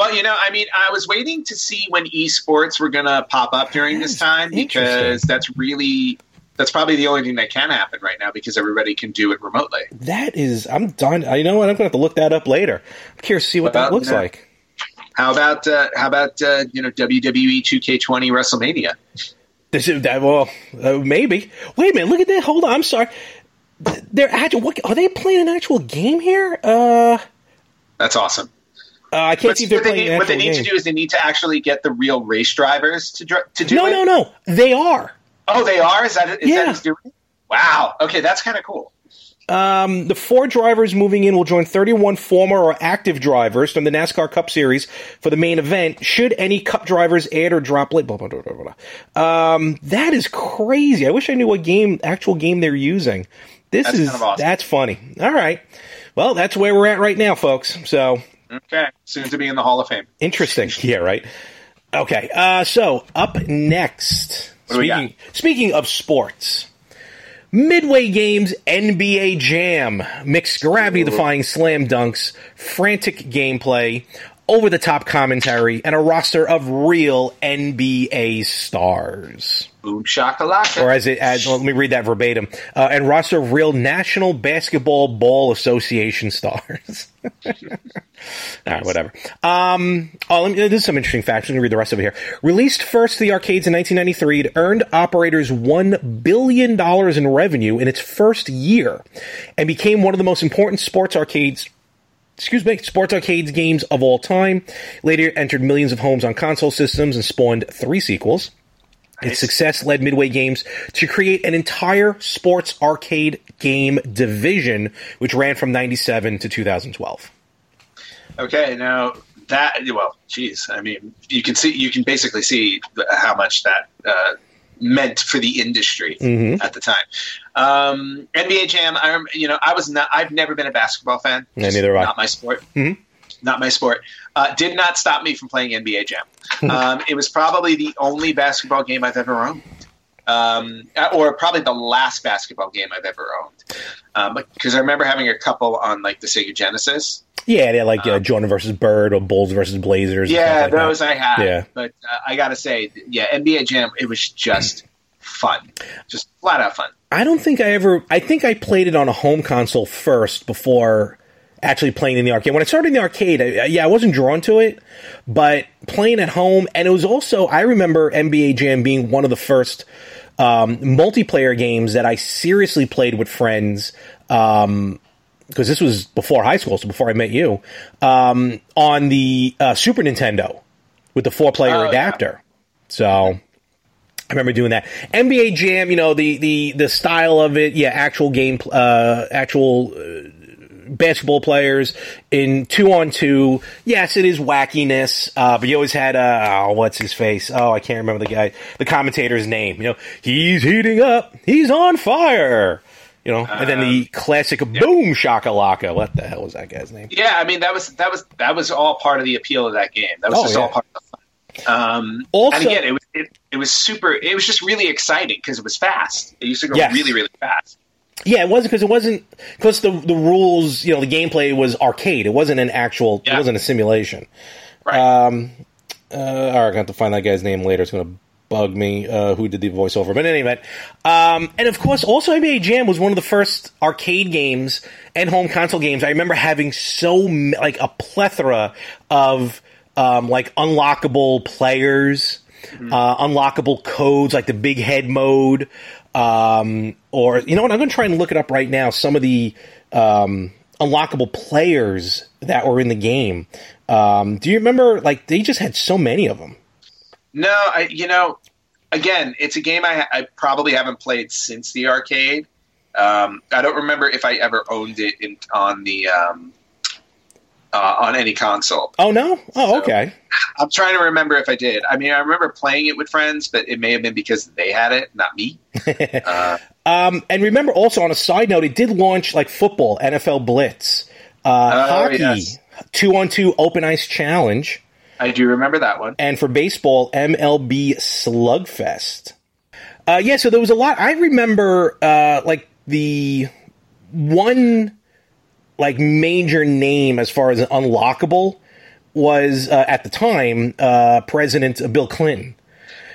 Well, you know, I mean, I was waiting to see when esports were going to pop up during this time because that's really that's probably the only thing that can happen right now because everybody can do it remotely. That is, I'm done. You know what I'm going to have to look that up later. I'm curious to see what that Well, looks yeah. like. How about uh, how about uh, you know WWE 2K20 WrestleMania? This is that. Well, uh, maybe. Wait a minute. Look at that. Hold on. I'm sorry. They're actual. What are they playing an actual game here? Uh, That's awesome. Uh I can't But see if they're what they, playing need, what they need game. to do is they need to actually get the real race drivers to dr- to do no, it. no, no. No. They are. Oh, they are. Is that is Yeah. that doing? Wow. Okay, that's kind of cool. Um, the four drivers moving in will join 31 former or active drivers from the NASCAR Cup Series for the main event. Should any Cup drivers add or drop late, blah, blah, blah, blah, blah. Um, that is crazy. I wish I knew what game, actual game they're using. This That's is kind of awesome. that's funny. All right. Well, that's where we're at right now, folks. So Okay, soon to be in the Hall of Fame. interesting. (laughs) yeah, right. Okay. Uh, so up next, What do we speaking speaking of sports. Midway Games NBA Jam. Mixed gravity defying slam dunks, frantic gameplay, over the top commentary, and a roster of real NBA stars. Boom shakalaka. Or as it, as, let me read that verbatim. Uh, and roster of real National Basketball Ball Association stars. (laughs) All right, whatever. Um, oh, let me, this is some interesting facts. Let me read the rest of it here. Released first to the arcades in 1993, it earned operators $1 billion in revenue in its first year and became one of the most important sports arcades excuse me, sports arcades games of all time. Later entered millions of homes on console systems and spawned three sequels. Its success led Midway Games to create an entire sports arcade game division, which ran from 97 to 2012. Okay, now that well, geez, I mean, you can see, you can basically see how much that uh, meant for the industry Mm-hmm. at the time. Um, NBA Jam, I you know, I was not, I've never been a basketball fan. Yeah, neither have I. Not my sport. Mhm. Not my sport. Uh, did not stop me from playing NBA Jam. (laughs) um, it was probably the only basketball game I've ever owned. Um, or probably the last basketball game I've ever owned. Because I remember having a couple on like the Sega Genesis. Yeah, they had like uh, Jordan versus Bird or Bulls versus Blazers. Yeah, like that. those I had. Yeah. But uh, I got to say, yeah, NBA Jam, it was just fun. Just flat out fun. I don't think I ever. I think I played it on a home console first before actually playing in the arcade. When I started in the arcade, I, yeah, I wasn't drawn to it, but playing at home, and it was also I remember NBA Jam being one of the first um, multiplayer games that I seriously played with friends. Um, because this was before high school, so before I met you, um, on the uh, Super Nintendo with the four player Oh, yeah. adapter. So I remember doing that. NBA Jam, you know, the the the style of it, yeah, actual game, uh, actual uh, basketball players in two on two. Yes, it is wackiness, uh, but you always had uh, oh, what's his face? Oh, I can't remember the guy, the commentator's name. You know, he's heating up, he's on fire. You know, and then the classic boom shakalaka. What the hell was that guy's name? Yeah, I mean that was that was that was all part of the appeal of that game. That was Oh, just yeah. all part of the fun. Um, Also- and again, it was it, it was super. It was just really exciting because it was fast. It used to go Yes. really really fast. Yeah, it wasn't because it wasn't because the the rules, you know, the gameplay was arcade. It wasn't an actual. It wasn't a simulation. Right. Um, uh, all right, I have to find that guy's name later. It's going to bug me. Uh, who did the voiceover? But in any event, um, and of course, also NBA Jam was one of the first arcade games and home console games. I remember having so like a plethora of um, like unlockable players. uh, unlockable codes like the big head mode, um, or you know what? I'm going to try and look it up right now. Some of the um, unlockable players that were in the game. Um, do you remember? Like they just had so many of them. No, I you know, again, it's a game I, I probably haven't played since the arcade. Um, I don't remember if I ever owned it in, on the um, uh, on any console. Oh no! Oh So- okay. I'm trying to remember if I did. I mean, I remember playing it with friends, but it may have been because they had it, not me. (laughs) uh, Um, and remember, also on a side note, it did launch like football, NFL Blitz, uh, Oh, hockey, yes. two on two open ice challenge, I do remember that one. and for baseball, MLB Slugfest. Uh, yeah, so there was a lot. I remember uh, like the one like major name as far as unlockable was uh, at the time uh, President Bill Clinton.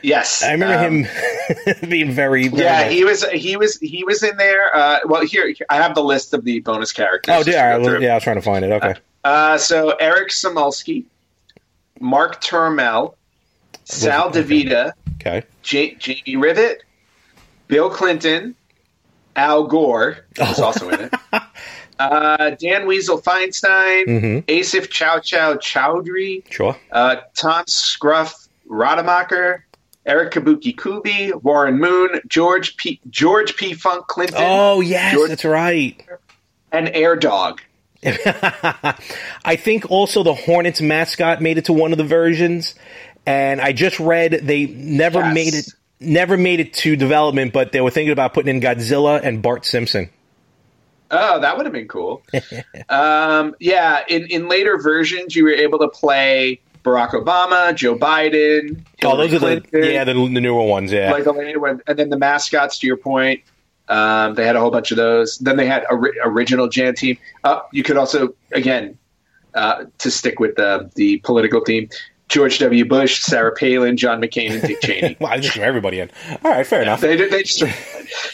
Yes, I remember um, him (laughs) being very, very Yeah, nice. he was. He was. He was in there. Uh, well, here I have the list of the bonus characters. Oh, yeah, I was, yeah, I was trying to find it. Okay. Uh, so Eric Samulski, Mark Turmel, Sal DeVita, Okay. J- Jamie Rivett, Bill Clinton, Al Gore was Oh. also in it. (laughs) Uh, Dan Weasel Feinstein, Mm-hmm. Asif Chow Chow Chowdhury, Sure. uh, Tom Scruff Rademacher, Eric Kabuki Kuby, Warren Moon, George P. George P. Funk Clinton, Oh, yes, George- that's right. and Air Dog. (laughs) I think also the Hornets mascot made it to one of the versions, and I just read they never Yes. made it never made it to development, but they were thinking about putting in Godzilla and Bart Simpson. Oh, that would have been cool. (laughs) um, yeah, in, in later versions, you were able to play Barack Obama, Joe Biden. Oh, those are the yeah the, the newer ones. Yeah, like the later one, and then the mascots. To your point, um, they had a whole bunch of those. Then they had ori- original Jam team. Uh, you could also again uh, to stick with the the political theme. George W. Bush, Sarah Palin, John McCain, and Dick Cheney. (laughs) well, I just threw everybody in. All right, fair enough. they, they just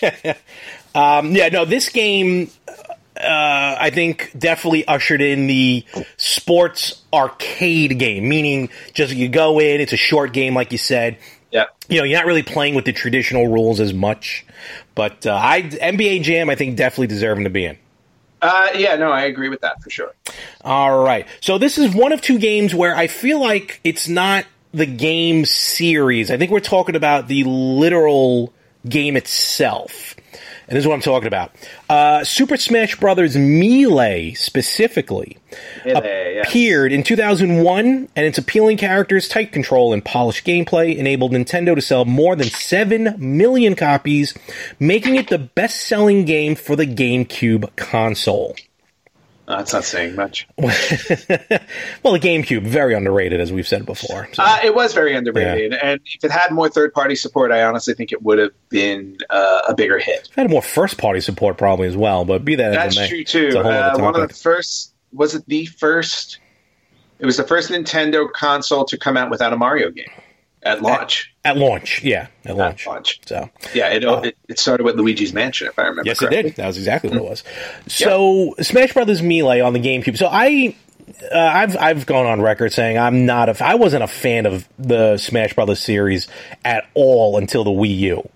(laughs) Um, yeah, no, this game, uh, I think, definitely ushered in the sports arcade game, meaning just you go in, it's a short game, like you said. yeah. You know, you're not really playing with the traditional rules as much. But uh, I NBA Jam, I think, definitely deserving to be in. Uh, yeah, no, I agree with that for sure. All right. So this is one of two games where I feel like it's not the game series. I think we're talking about the literal game itself. And this is what I'm talking about. Uh, Super Smash Brothers Melee, specifically, Melee, appeared in 2001, and its appealing characters, tight control, and polished gameplay enabled Nintendo to sell more than 7 million copies, making it the best selling game for the GameCube console. That's not saying much. (laughs) Well, the GameCube, very underrated, as we've said before. So, Uh, it was very underrated, and if it had more third-party support, I honestly think it would have been uh, a bigger hit. It had more first party support probably as well, but be that That's as it may. true It's too. Uh, one of the first was it the first? It was the first Nintendo console to come out without a Mario game at launch. At launch, yeah, at At launch. launch. So, Yeah, it, it, it started with Luigi's Mansion, if I remember. yes, it did. That was exactly what it was. So, Smash Brothers Melee on the GameCube. So, I, uh, I've I've gone on record saying I'm not a, I wasn't a fan of the Smash Brothers series at all until the Wii U.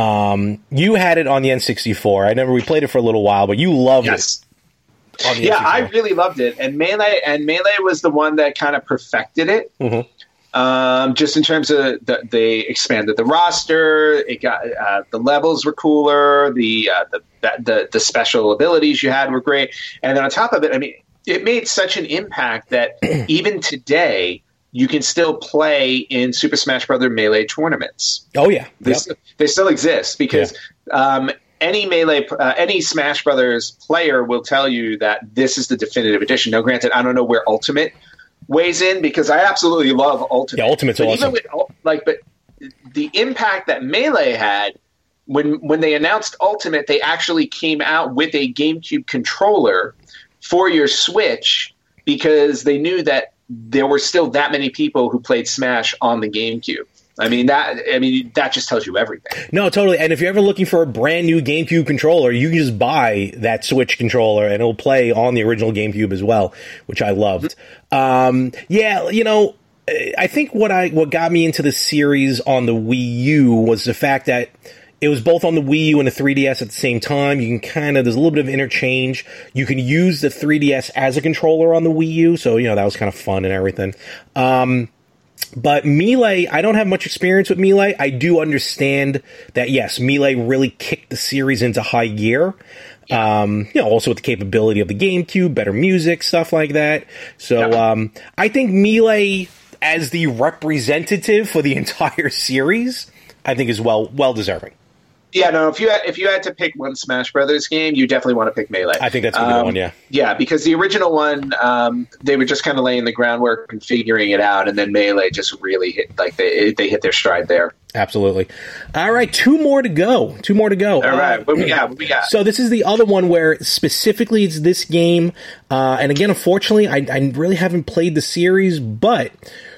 Um, you had it on the N64. I remember we played it for a little while, but you loved Yes. it. Yeah, N64. I really loved it, and melee and melee was the one that kind of perfected it. Mhm. Um, just in terms of the, they expanded the roster, it got uh, the levels were cooler, the, uh, the the the special abilities you had were great, and then on top of it, I mean, it made such an impact that (clears throat) even today you can still play in Super Smash Brother Melee tournaments. Oh yeah, They, Yep. still, they still exist because um, any melee, uh, any Smash Brothers player will tell you that this is the definitive edition. Now, granted, I don't know where Ultimate weighs in because I absolutely love Ultimate. Yeah, Ultimate's but awesome. Even with like, but the impact that melee had when when they announced Ultimate, they actually came out with a GameCube controller for your Switch because they knew that there were still that many people who played Smash on the GameCube. I mean that. I mean that just tells you everything. No, totally. And if you're ever looking for a brand new GameCube controller, you can just buy that Switch controller and it'll play on the original GameCube as well, which I loved. Um, yeah, you know, I think what I what got me into the series on the Wii U was the fact that it was both on the Wii U and the 3DS at the same time. You can kind of there's a little bit of interchange. You can use the 3DS as a controller on the Wii U, so you know that was kind of fun and everything. Um, but Melee, I don't have much experience with Melee. I do understand that yes, Melee really kicked the series into high gear. Um, you know, also with the capability of the GameCube, better music, stuff like that. So, Yeah. um, I think Melee as the representative for the (laughs) entire series, I think is well, well deserving. Yeah, no. If you had, if you had to pick one Smash Brothers game, you definitely want to pick Melee. I think that's a good Um, one, yeah. Yeah, because the original one, um, they were just kind of laying the groundwork and figuring it out, and then Melee just really hit like they they hit their stride there. Absolutely. All right, two more to go. Two more to go. All right, Uh, what we got? What we got? So this is the other one where specifically it's this game, uh, and again, unfortunately, I, I really haven't played the series, but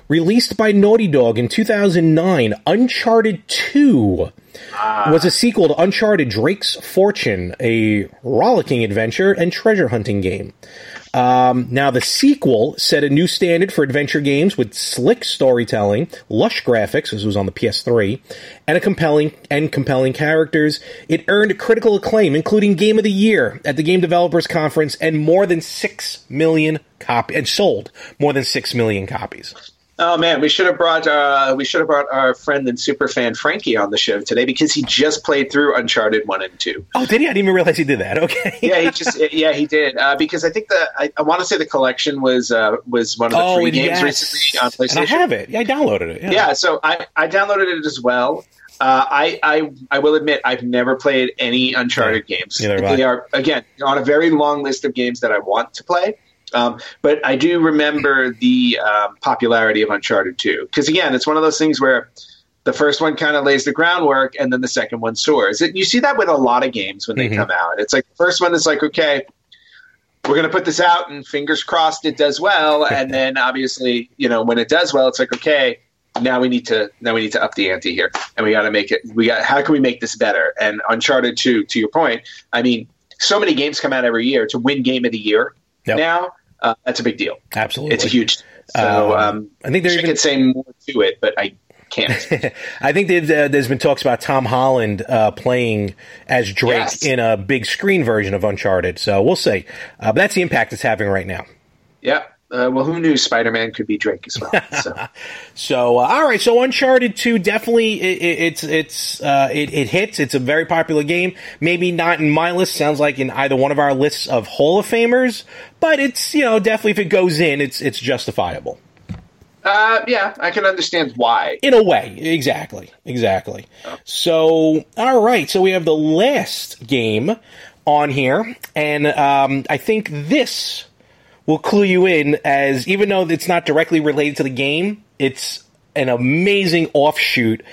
released by Naughty Dog in 2009, Uncharted 2 was a sequel to Uncharted Drake's Fortune, a rollicking adventure and treasure hunting game. Um, now, the sequel set a new standard for adventure games with slick storytelling, lush graphics, this was on the PS3, and a compelling and compelling characters. It earned critical acclaim, including Game of the Year at the Game Developers Conference, and more than six million copy and sold more than six million copies. Oh man, we should have brought uh, we should have brought our friend and super fan Frankie on the show today because he just played through Uncharted one and two. Oh, did he? I didn't even realize he did that. (laughs) Okay. Yeah, he just yeah he did uh, because I think the I, I want to say the collection was uh, was one of the oh, free and games yes. recently on PlayStation. And I have it. Yeah, I downloaded it. Yeah. yeah so i i downloaded it as well uh, I, I I will admit I've never played any Uncharted games. neither. They are again on a very long list of games that I want to play. Um, but I do remember the um, popularity of Uncharted 2 because again, it's one of those things where the first one kind of lays the groundwork and then the second one soars. It, you see that with a lot of games when they Mhm. come out. It's like the first one is like okay, we're going to put this out and fingers crossed it does well (laughs) and then obviously you know when it does well it's like okay now we need to now we need to up the ante here and we got to make it we got how can we make this better and uncharted 2 to your point i mean so many games come out every year to win game of the year Yep. now uh, that's a big deal Absolutely. it's a huge so Um, um, I think they're even could say more to it but i can't (laughs) I think uh, there's been talks about Tom Holland uh, playing as Drake Yes. in a big screen version of Uncharted. So we'll see. Uh, but that's the impact it's having right now. yeah uh, well who knew spider-man could be drake as well so (laughs) So uh, all right, so Uncharted Two definitely it, it, it's it's uh, it, it hits. It's a very popular game. Maybe not in my list. Sounds like in either one of our lists of Hall of Famers, but it's you know definitely if it goes in, it's it's justifiable uh, yeah i can understand why in a way. Exactly, exactly. So all right, so we have the last game on here, and um, I think this will clue you in as even though it's not directly related to the game, it's an amazing offshoot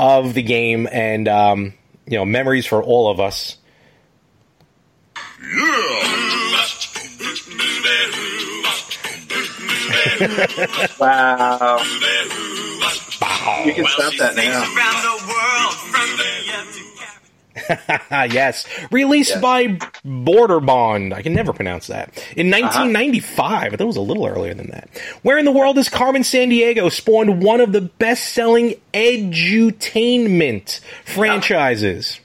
of the game and um, you know memories for all of us. wow (laughs) you can stop that now (laughs) yes, released Yes. by Broderbund. I can never pronounce that. In uh-huh. 1995, I thought it was a little earlier than that. Where in the world is Carmen Sandiego spawned one of the best-selling edutainment uh-huh. franchises?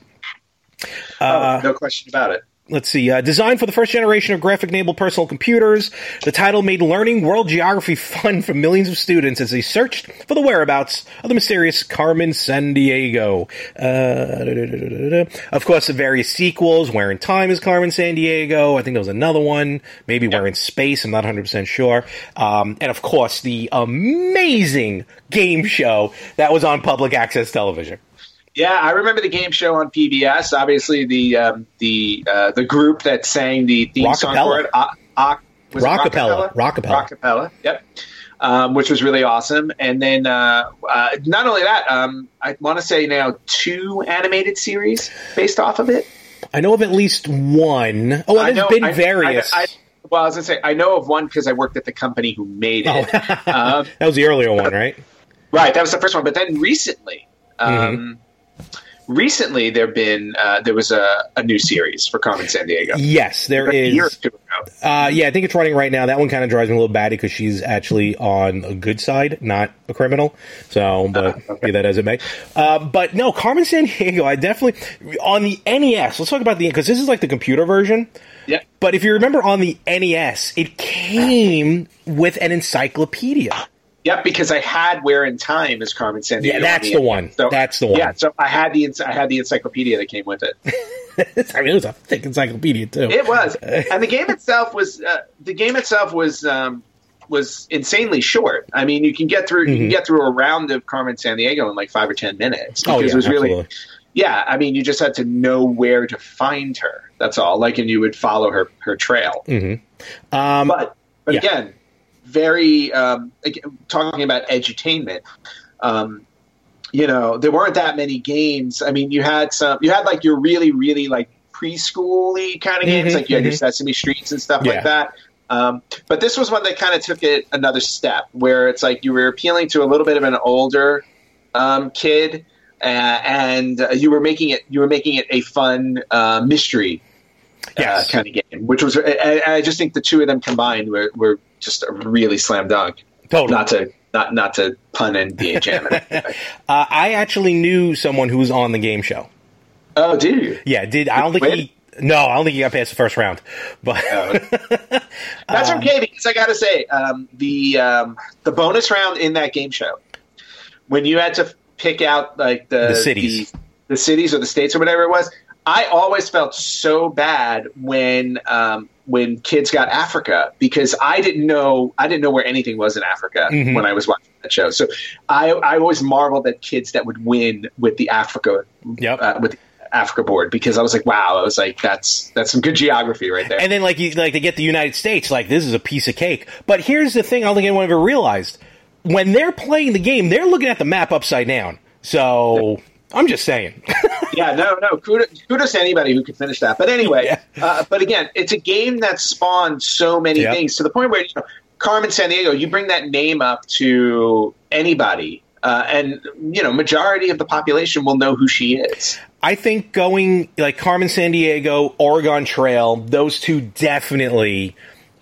oh, uh, no question about it Let's see. Uh, designed for the first generation of graphic-enabled personal computers, the title made learning world geography (laughs) fun for millions of students as they searched for the whereabouts of the mysterious Carmen Sandiego. Uh, of course, the various sequels. Where in Time is Carmen Sandiego. I think there was another one. Maybe Where in Space. I'm not 100% sure. Um, and of course, the amazing game show that was on public access television. Yeah, I remember the game show on PBS. Obviously, the um, the uh, the group that sang the theme song Rockapella. for it, uh, uh, was Rockapella. Rockapella, Rockapella. Yep, um, which was really awesome. And then uh, uh, not only that, um, I want to say now two animated series based off of it. I know of at least one. Oh, there's know- been I- various. I, I, well, I was gonna say I know of one because I worked at the company who made Oh, it. (laughs) um, that was the earlier one, right? Right, that was the first one. But then recently, um, Mm-hmm. Recently there been uh, there was a, a new series for Carmen Sandiego. Yes, there A year or is. two ago. Uh, yeah, I think it's running right now. That one kind of drives me a little batty because she's actually on a good side, not a criminal. So, but be that as it may. Uh, but no, Carmen Sandiego, I definitely on the NES. Let's talk about the because this is like the computer version. Yeah. But if you remember on the NES, it came with an encyclopedia. Yep, because I had Where in Time as Carmen Sandiego. Yeah, that's on the one. That's the one. Yeah, so I had the I had the encyclopedia that came with it. (laughs) I mean, it was a thick encyclopedia too. It was, (laughs) and the game itself was uh, the game itself was um, was insanely short. I mean, you can get through you can get through a round of Carmen Sandiego in like five or ten minutes because Mm-hmm. oh yeah, it was really absolutely. yeah. I mean, you just had to know where to find her. That's all. Like, and you would follow her her trail. Um, But but Yeah. again, very um, talking about edutainment. Um, you know, there weren't that many games. I mean, you had some. You had like your really really like preschooly kind of games, Mhm, like you had your mhm. Sesame Streets and stuff Yeah. like that. Um, but this was one that kind of took it another step, where it's like you were appealing to a little bit of an older um, kid, uh, and uh, you were making it you were making it a fun uh, mystery Yes. uh, kind of game, which was I, I just think the two of them combined were, were just a really slam dunk. Totally. Not to not not to pun and (laughs) BHM. Uh, I actually knew someone who was on the game show. oh, do you? Yeah, did I don't think he. No, I don't think he got past the first round. But Oh. (laughs) That's Um, okay because I got to say um, the um, the bonus round in that game show when you had to pick out like the The cities. the, the cities or the states or whatever it was. I always felt so bad when um, when kids got Africa because I didn't know I didn't know where anything was in Africa Mhm. when I was watching that show. So I I always marveled at kids that would win with the Africa Yep. uh, with the Africa board because I was like wow I was like that's that's some good geography right there. and then like you like to get the United States, like this is a piece of cake. But here's the thing: I don't think anyone ever realized when they're playing the game, they're looking at the map upside down. So I'm just saying. (laughs) yeah, no, no. Kudos, kudos to anybody who could finish that. But anyway, Yeah. uh, but again, it's a game that spawned so many Yep. things to the point where you know, Carmen Sandiego, you bring that name up to anybody, uh, and you know, majority of the population will know who she is. I think going like Carmen Sandiego, Oregon Trail, those two definitely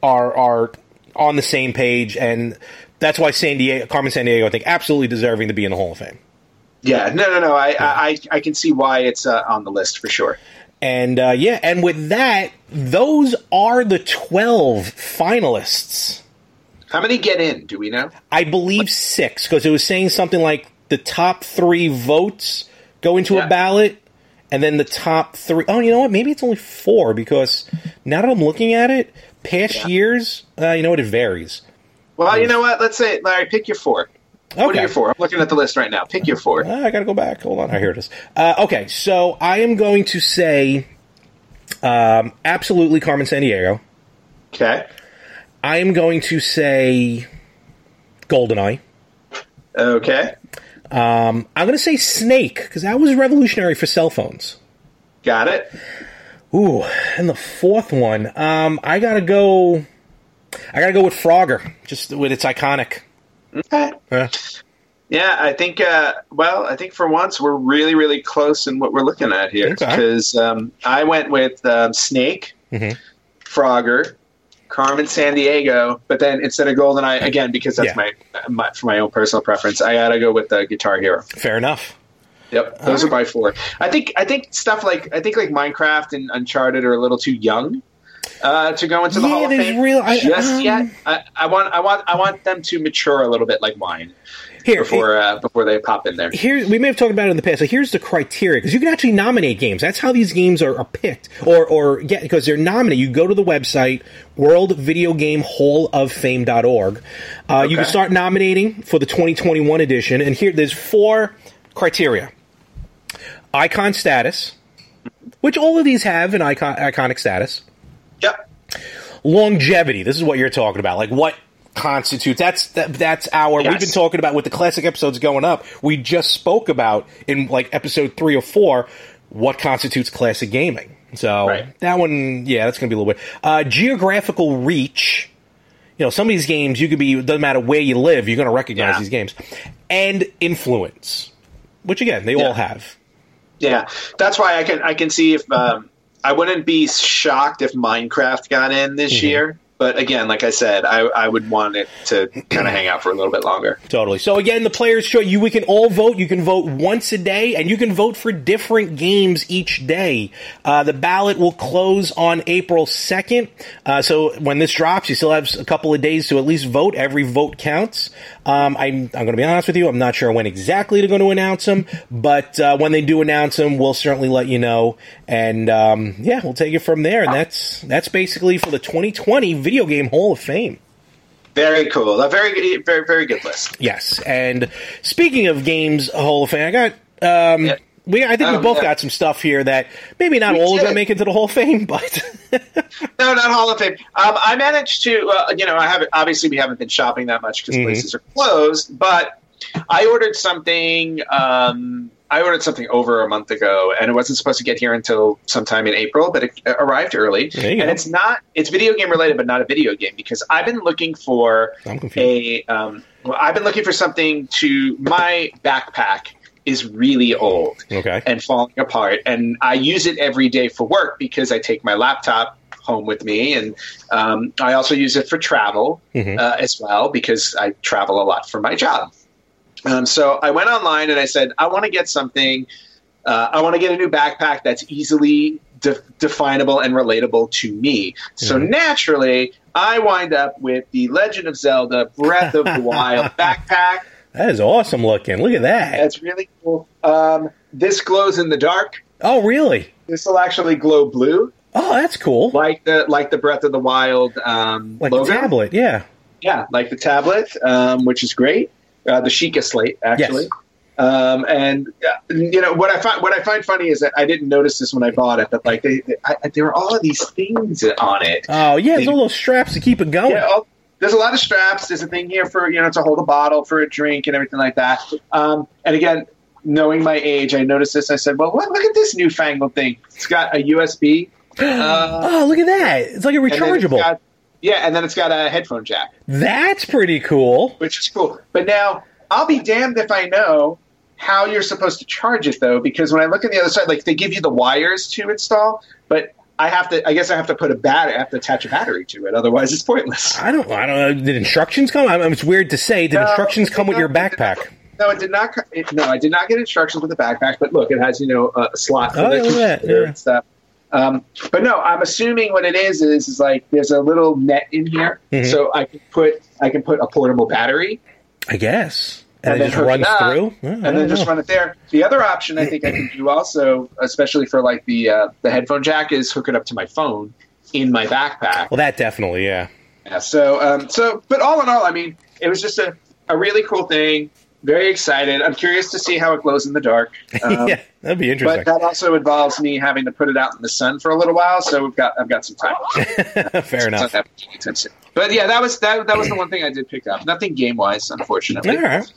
are are on the same page, and that's why San Diego, Carmen Sandiego, I think absolutely deserving to be in the Hall of Fame. Yeah, no, no, no. I, I, I can see why it's uh, on the list for sure. And uh, yeah, and with that, those are the twelve finalists. How many get in? Do we know? I believe six because it was saying something like the top three votes go into Yeah. a ballot, and then the top three oh you know what? Maybe it's only four because now that I'm looking at it, past years, uh, you know what? It varies. Well, you know what? Let's say, Larry, pick your four. What are your four? I'm looking at the list right now. Pick your four. Ah, I gotta go back. Hold on. Oh, here it is. Uh, okay, so I am going to say um, absolutely Carmen Sandiego. Okay. I am going to say Goldeneye. Okay. I'm going to say Snake because that was revolutionary for cell phones. Got it. Ooh, and the fourth one, um, I gotta go. I gotta go with Frogger, just with its iconic. Okay. Uh, Yeah, I think. Uh, well, I think for once we're really, really close in what we're looking at here Okay. because um, I went with um, Snake, Mhm. Frogger, Carmen Sandiego, but then instead of Goldeneye again because that's Yeah. my, my for my own personal preference. I gotta go with uh, Guitar Hero. fair enough. Yep, those are my four. I think I think stuff like I think like Minecraft and Uncharted are a little too young uh, to go into the Yeah, Hall of Fame real- I- just um, yet. I, I want I want I want them to mature a little bit like wine Here, before uh, before they pop in there. here we may have talked about it in the past. So here's the criteria because you can actually nominate games. That's how these games are, are picked, or or yeah, because they're nominated. You go to the website World Video Game Hall of Fame.org. Uh, You can start nominating for the 2021 edition, and here there's four criteria: icon status, which all of these have an icon iconic status. Yep. longevity. This is what you're talking about. Like what constitutes that's that, that's our we've been talking about with the classic episodes going up. We just spoke about in like episode 3 or 4 what constitutes classic gaming. So Right. that one yeah, that's going to be a little bit. Uh geographical reach. You know, some of these games you could be doesn't matter where you live, you're going to recognize Yeah. these games. And influence, which again, they Yeah. all have. Yeah, that's why I can I can see if um, I wouldn't be shocked if Minecraft got in this Mm-hmm. year. But again, like I said, I, I would want it to kind of hang out for a little bit longer. Totally. So again, the players' choice. You we can all vote. You can vote once a day, and you can vote for different games each day. Uh, the ballot will close on April second. Uh, so when this drops, you still have a couple of days to at least vote. Every vote counts. Um, I'm I'm going to be honest with you. I'm not sure when exactly they're going to announce them, but uh, when they do announce them, we'll certainly let you know. And um, yeah, we'll take it from there. And that's that's basically for the 2020 Video Game Hall of Fame. Very cool. A very good- very very good list. Yes, and speaking of games Hall of Fame, I got um, Yeah. we I think we Oh, both yeah. got some stuff here that maybe not We all of them make it to the Hall of Fame, but (laughs) No, not Hall of Fame. Um, I managed to, uh, you know, I haven't. Obviously, we haven't been shopping that much because Mhm. places are closed. But I ordered something. Um, I ordered something over a month ago, and it wasn't supposed to get here until sometime in April, but it arrived early. And go. it's not. It's video game related, but not a video game because I've been looking for a. Um, well, I've been looking for something to. My backpack is really old okay. and falling apart. And I use it every day for work because I take my laptop home with me, and um, I also use it for travel Mhm. uh, as well because I travel a lot for my job. Um, so I went online and I said, I want to get something. Uh, I want to get a new backpack that's easily de- definable and relatable to me. So naturally, I wind up with the Legend of Zelda Breath of the Wild (laughs) backpack. That is awesome looking. Look at that. That's really cool. Um, this glows in the dark. oh, really? This will actually glow blue, Oh, that's cool. like the like the Breath of the Wild um, Like logo. the tablet, yeah. Yeah, like the tablet, um, which is great. Uh, the Sheikah slate, actually. Yes. Um, and uh, you know what I find what I find funny is that I didn't notice this when I bought it, but like they, they I, there are all of these things on it. Oh, yeah. There's all those straps to keep it going. Yeah, there's a lot of straps. There's a thing here for you know to hold a bottle for a drink and everything like that. Um, and again, knowing my age, I noticed this. I said, "Well, what, look at this newfangled thing. It's got a USB. Uh, (gasps) oh, look at that. It's like a and then it's rechargeable. Yeah, and then it's got a headphone jack, That's pretty cool. which is cool. But now I'll be damned if I know how you're supposed to charge it though, because when I look on the other side, like they give you the wires to install, but I have to. I guess I have to put a battery. I have to attach a battery to it. Otherwise, it's pointless. I don't. I don't know. Did instructions come? I mean, it's weird to say. Did No, instructions come with your not. backpack? No, it did not. It, no, I did not get instructions with the backpack. But look, it has you know a slot for Oh, the computer yeah. and stuff. Um, but no, I'm assuming what it is is is like there's a little net in here, Mhm. so I can put I can put a portable battery I guess. And, And then just runs up, through. Yeah, and don't then just run it there. The other option I think I can do also, especially for like the uh, the headphone jack, is hook it up to my phone in my backpack. Well, that definitely, yeah. Yeah, so, um, so, but all in all, I mean, it was just a, a really cool thing. Very excited. I'm curious to see how it glows in the dark. (laughs) Um, yeah, that'd be interesting. But that also involves me having to put it out in the sun for a little while, so we've got I've got some time. (laughs) Fair So enough. But yeah, that was that, that was the one thing I did pick up. Nothing game wise, unfortunately. All right.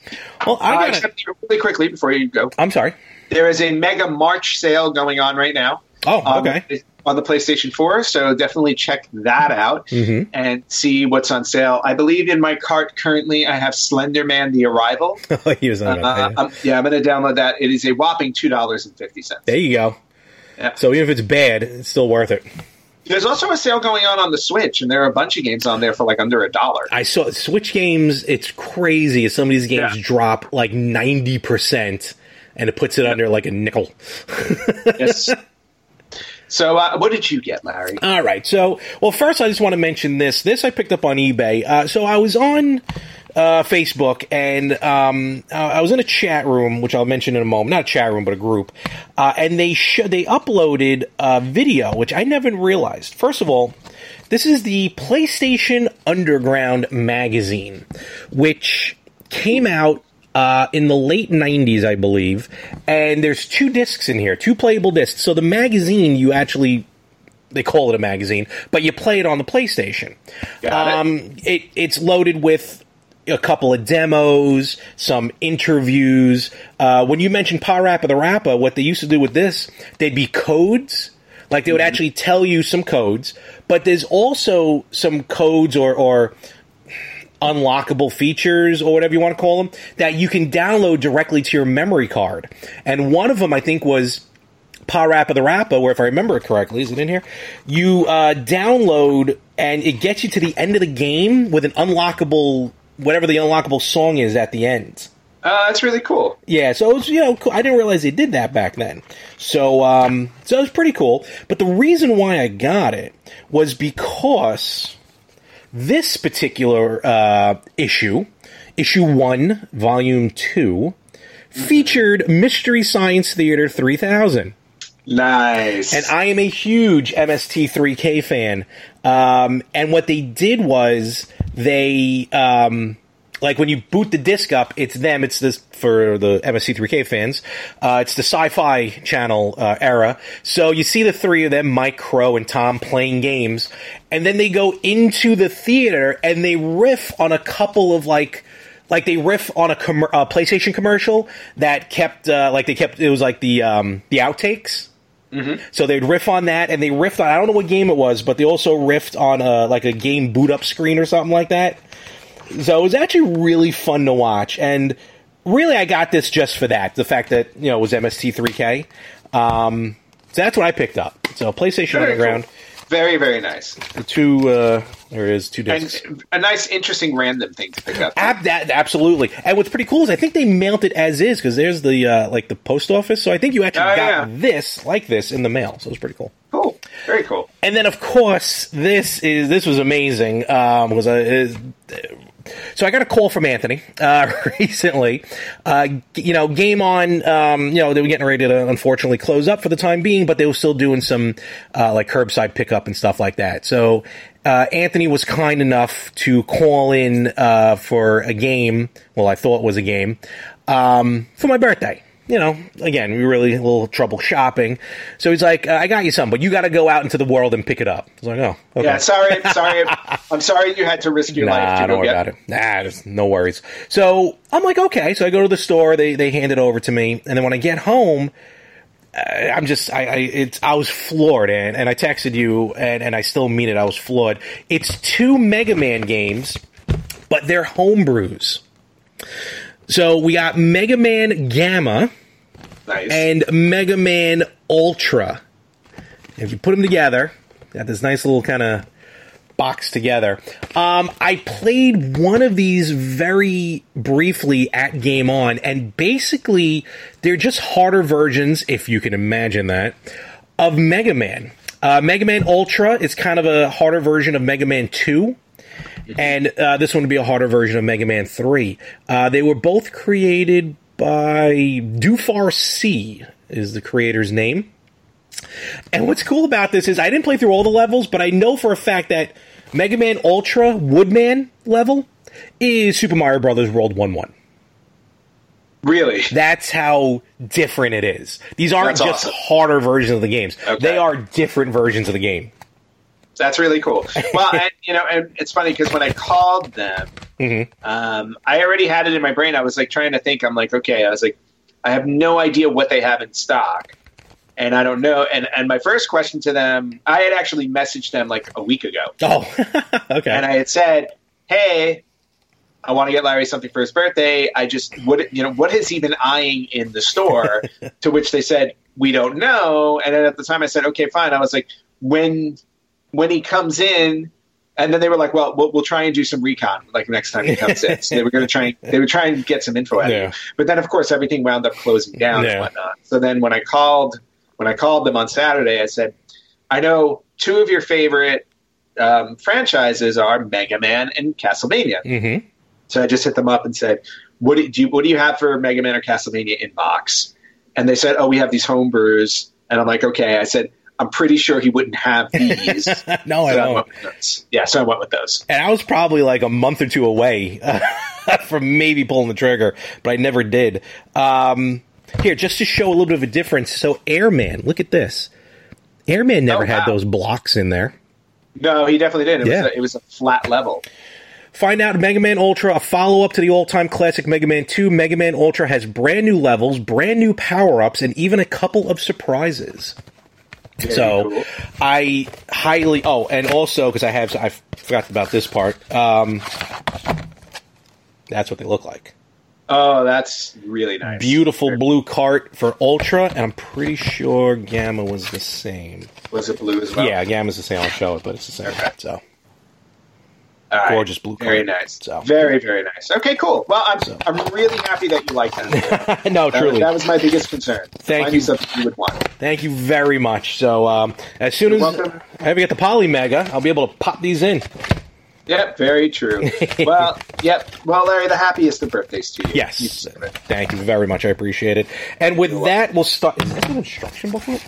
Well, Uh, I got. except really quickly before you go, I'm sorry. there is a mega March sale going on right now. Oh, on, okay. On the PlayStation 4, so definitely check that out Mhm. and see what's on sale. I believe in my cart currently I have Slender Man: The Arrival. (laughs) he was on Uh, that. I'm, yeah, I'm going to download that. It is a whopping two dollars and fifty cents. There you go. Yeah. So even if it's bad, it's still worth it. There's also a sale going on on the Switch, and there are a bunch of games on there for like under a dollar. I saw Switch games. It's crazy. Some of these games Yeah. drop like ninety percent, and it puts it under like a nickel. Yes. (laughs) so, uh, what did you get, Larry? All right. So, well, first, I just want to mention this. This I picked up on eBay. Uh, so, I was on uh, Facebook and um, uh, I was in a chat room, which I'll mention in a moment. Not a chat room, but a group. Uh, and they sh- they uploaded a video, which I never realized. First of all, this is the PlayStation Underground magazine, which came out uh, in the late 90s, I believe. And there's two discs in here, two playable discs. So the magazine, you actually they call it a magazine, but you play it on the PlayStation. Got it. um, it. It's loaded with a couple of demos, some interviews. Uh, when you mentioned PaRappa the Rapper, what they used to do with this, they'd be codes. Like they would actually tell you some codes, but there's also some codes or, or unlockable features or whatever you want to call them that you can download directly to your memory card. And one of them, I think, was PaRappa the Rapper, where if I remember it correctly, is it in here? You uh, download and it gets you to the end of the game with an unlockable, whatever the unlockable song is at the end. Uh, that's really cool. Yeah, so it was, you know, cool. I didn't realize they did that back then. So, um, so it was pretty cool. But the reason why I got it was because this particular uh, issue, issue one, volume two, featured Mystery Science Theater 3000. Nice. And I am a huge MST3K fan. Um, and what they did was they, um, like when you boot the disc up, it's them. It's this for the MST3K fans. Uh, it's the Sci-Fi Channel uh, era. So you see the three of them, Mike Crow and Tom, playing games, and then they go into the theater and they riff on a couple of like like they riff on a com- uh, PlayStation commercial that kept uh, like they kept it was like the um, the outtakes. Mm-hmm. So they'd riff on that, and they riffed on I don't know what game it was, but they also riffed on a, like a game boot up screen or something like that. So it was actually really fun to watch, and really I got this just for that the fact that you know it was MST3K. Um, so that's what I picked up. So PlayStation Very Underground, cool. Very, very nice. the two uh, there is two discs. And a nice, interesting, random thing to pick up. Ab- that, absolutely. And what's pretty cool is I think they mailed it as is because there's the uh, like the post office. So I think you actually Oh, got yeah. this like this in the mail. So it was pretty cool. Cool. Very cool. And then of course this is this was amazing um, was a. so I got a call from Anthony uh, (laughs) recently. Uh, you know, game on. Um, you know, they were getting ready to unfortunately close up for the time being, but they were still doing some uh, like curbside pickup and stuff like that. So uh, Anthony was kind enough to call in uh, for a game. Well, I thought was a game um, for my birthday. You know, again, we really a little trouble shopping. So he's like, uh, "I got you some, but you got to go out into the world and pick it up." I was like, "Oh, okay." Yeah, sorry, (laughs) sorry. I'm sorry you had to risk your Nah, life to don't go worry get about it. Nah, there's no worries. So I'm like, okay. So I go to the store. They they hand it over to me, and then when I get home, uh, I'm just I, I it's I was floored, and and I texted you, and and I still mean it. I was floored. It's two Mega Man games, but they're homebrews. So we got Mega Man Gamma Nice. and Mega Man Ultra. If you put them together, got this nice little kind of box together. Um, I played one of these very briefly at Game On, and basically, they're just harder versions, if you can imagine that, of Mega Man. Uh, Mega Man Ultra is kind of a harder version of Mega Man 2 and uh, this one would be a harder version of Mega Man 3. Uh, they were both created by Dufar C, is the creator's name. And what's cool about this is I didn't play through all the levels, but I know for a fact that Mega Man Ultra Woodman level is Super Mario Brothers World 1 1. really? That's how different it is. These aren't That's just awesome. harder versions of the games. Okay. They are different versions of the game. That's really cool. Well, (laughs) and, you know, and it's funny because when I called them, Mm-hmm. um, I already had it in my brain. I was like trying to think. I'm like, okay. I was like, I have no idea what they have in stock, and I don't know. And and my first question to them, I had actually messaged them like a week ago, Oh, (laughs) okay. and I had said, hey. I want to get Larry something for his birthday. I just what you know what is he been eyeing in the store? (laughs) to which they said we don't know. And then at the time I said okay, fine. I was like when when he comes in, and then they were like, well, we'll, we'll try and do some recon like next time he comes in. (laughs) So they were going to try and they would try and get some info out of Yeah. you. But then of course everything wound up closing down Yeah. and whatnot. So then when I called when I called them on Saturday, I said, I know two of your favorite um, franchises are Mega Man and Castlevania. hmm So I just hit them up and said, "What do you what do you have for Mega Man or Castlevania in box?" And they said, "Oh, we have these home brews." And I'm like, "Okay." I said, "I'm pretty sure he wouldn't have (laughs) these." No, I I don't. Yeah, so I went with those. and I was probably like a month or two away (laughs) from maybe pulling the trigger, but I never did. Um, here, just to show a little bit of a difference. So, Airman, look at this. Airman never Oh, had those blocks in there. No, he definitely did. It, Yeah. was, a, it was a flat level. Find out Mega Man Ultra, a follow up to the all time classic Mega Man 2. Mega Man Ultra has brand new levels, brand new power ups, and even a couple of surprises. Very so cool. I highly oh, and also because I have I forgot about this part. Um, that's what they look like. Oh, that's really nice. Beautiful blue cart for Ultra, and I'm pretty sure Gamma was the same. Was it blue as well? Yeah, Gamma's the same. I'll show it, but it's the same. Okay. So All right. gorgeous blue Very card. nice. So- Very, very nice. Okay, cool. Well, I'm, I'm really happy that you like that. (laughs) no, That, truly. that was my biggest concern. Thank Find you. something you would want. Thank you very much. So um, as soon as You're welcome. I ever get the Polymega, I'll be able to pop these in. Yep, very true. (laughs) well, yep. Well, Larry, the happiest of birthdays to you. You Yes. it. Thank you very much. I appreciate it. And with You're that, we'll start. Is this an instruction booklet?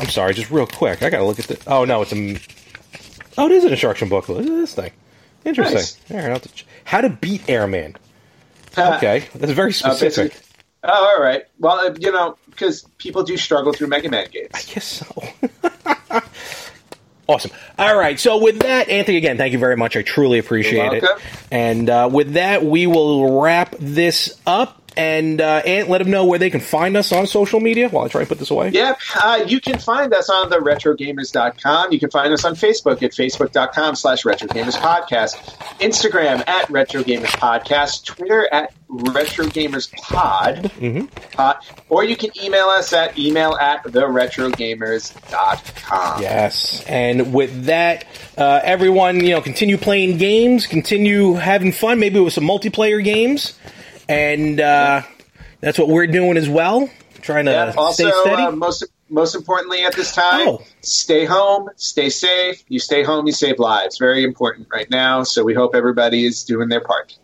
I'm sorry, just real quick. I gotta look at the. Oh no, it's a. Oh, it is an instruction booklet. Look at this thing. Interesting. Nice. All right, I'll to ch- how to beat Airman. Okay, that's very Uh, specific. basically- oh, all right. Well, uh, you know, because people do struggle through Mega Man games. I guess so. (laughs) awesome. All right. So with that, Anthony, again, thank you very much. I truly appreciate You're it. And uh, with that, we will wrap this up. And uh, Ant, let them know where they can find us on social media while I try and put this away. Yep. Uh, you can find us on the retrogamers.com. You can find us on Facebook at facebook.com slash retrogamerspodcast, Instagram at retrogamerspodcast, Twitter at retrogamerspod, uh, or you can email us at email at theretrogamers.com. Yes, and with that, uh, everyone, you know, continue playing games, continue having fun, maybe with some multiplayer games, and uh, that's what we're doing as well. Trying to Yep. Also, stay steady. uh, most most importantly at this time, Oh. stay home, stay safe. You stay home, you save lives. Very important right now. So we hope everybody is doing their part.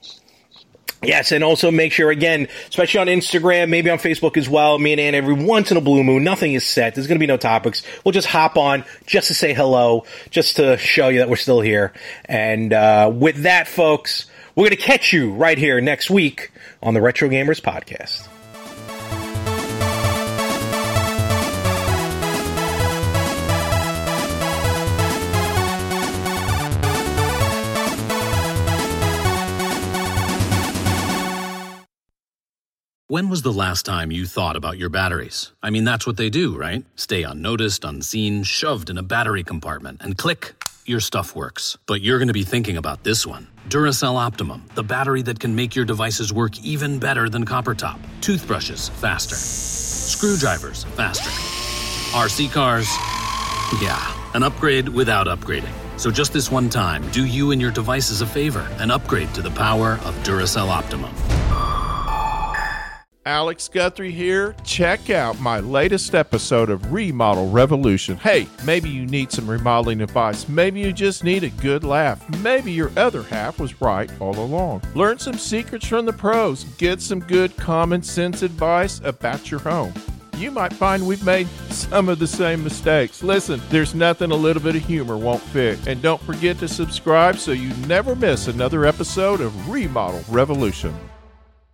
Yes, and also make sure again, especially on Instagram, maybe on Facebook as well. Me and Ant, every once in a blue moon, nothing is set. There's going to be no topics. We'll just hop on just to say hello, just to show you that we're still here. And uh, with that, folks, we're going to catch you right here next week on the Retro Gamers Podcast. When was the last time you thought about your batteries? I mean, that's what they do, right? Stay unnoticed, unseen, shoved in a battery compartment, and click, your stuff works. But you're going to be thinking about this one Duracell Optimum, the battery that can make your devices work even better than copper top. Toothbrushes, faster. Screwdrivers, faster. RC cars, yeah, an upgrade without upgrading. So just this one time, do you and your devices a favor and upgrade to the power of Duracell Optimum. Alex Guthrie here. Check out my latest episode of Remodel Revolution. Hey, maybe you need some remodeling advice. Maybe you just need a good laugh. Maybe your other half was right all along. Learn some secrets from the pros. Get some good common sense advice about your home. You might find we've made some of the same mistakes. Listen, there's nothing a little bit of humor won't fix. And don't forget to subscribe so you never miss another episode of Remodel Revolution.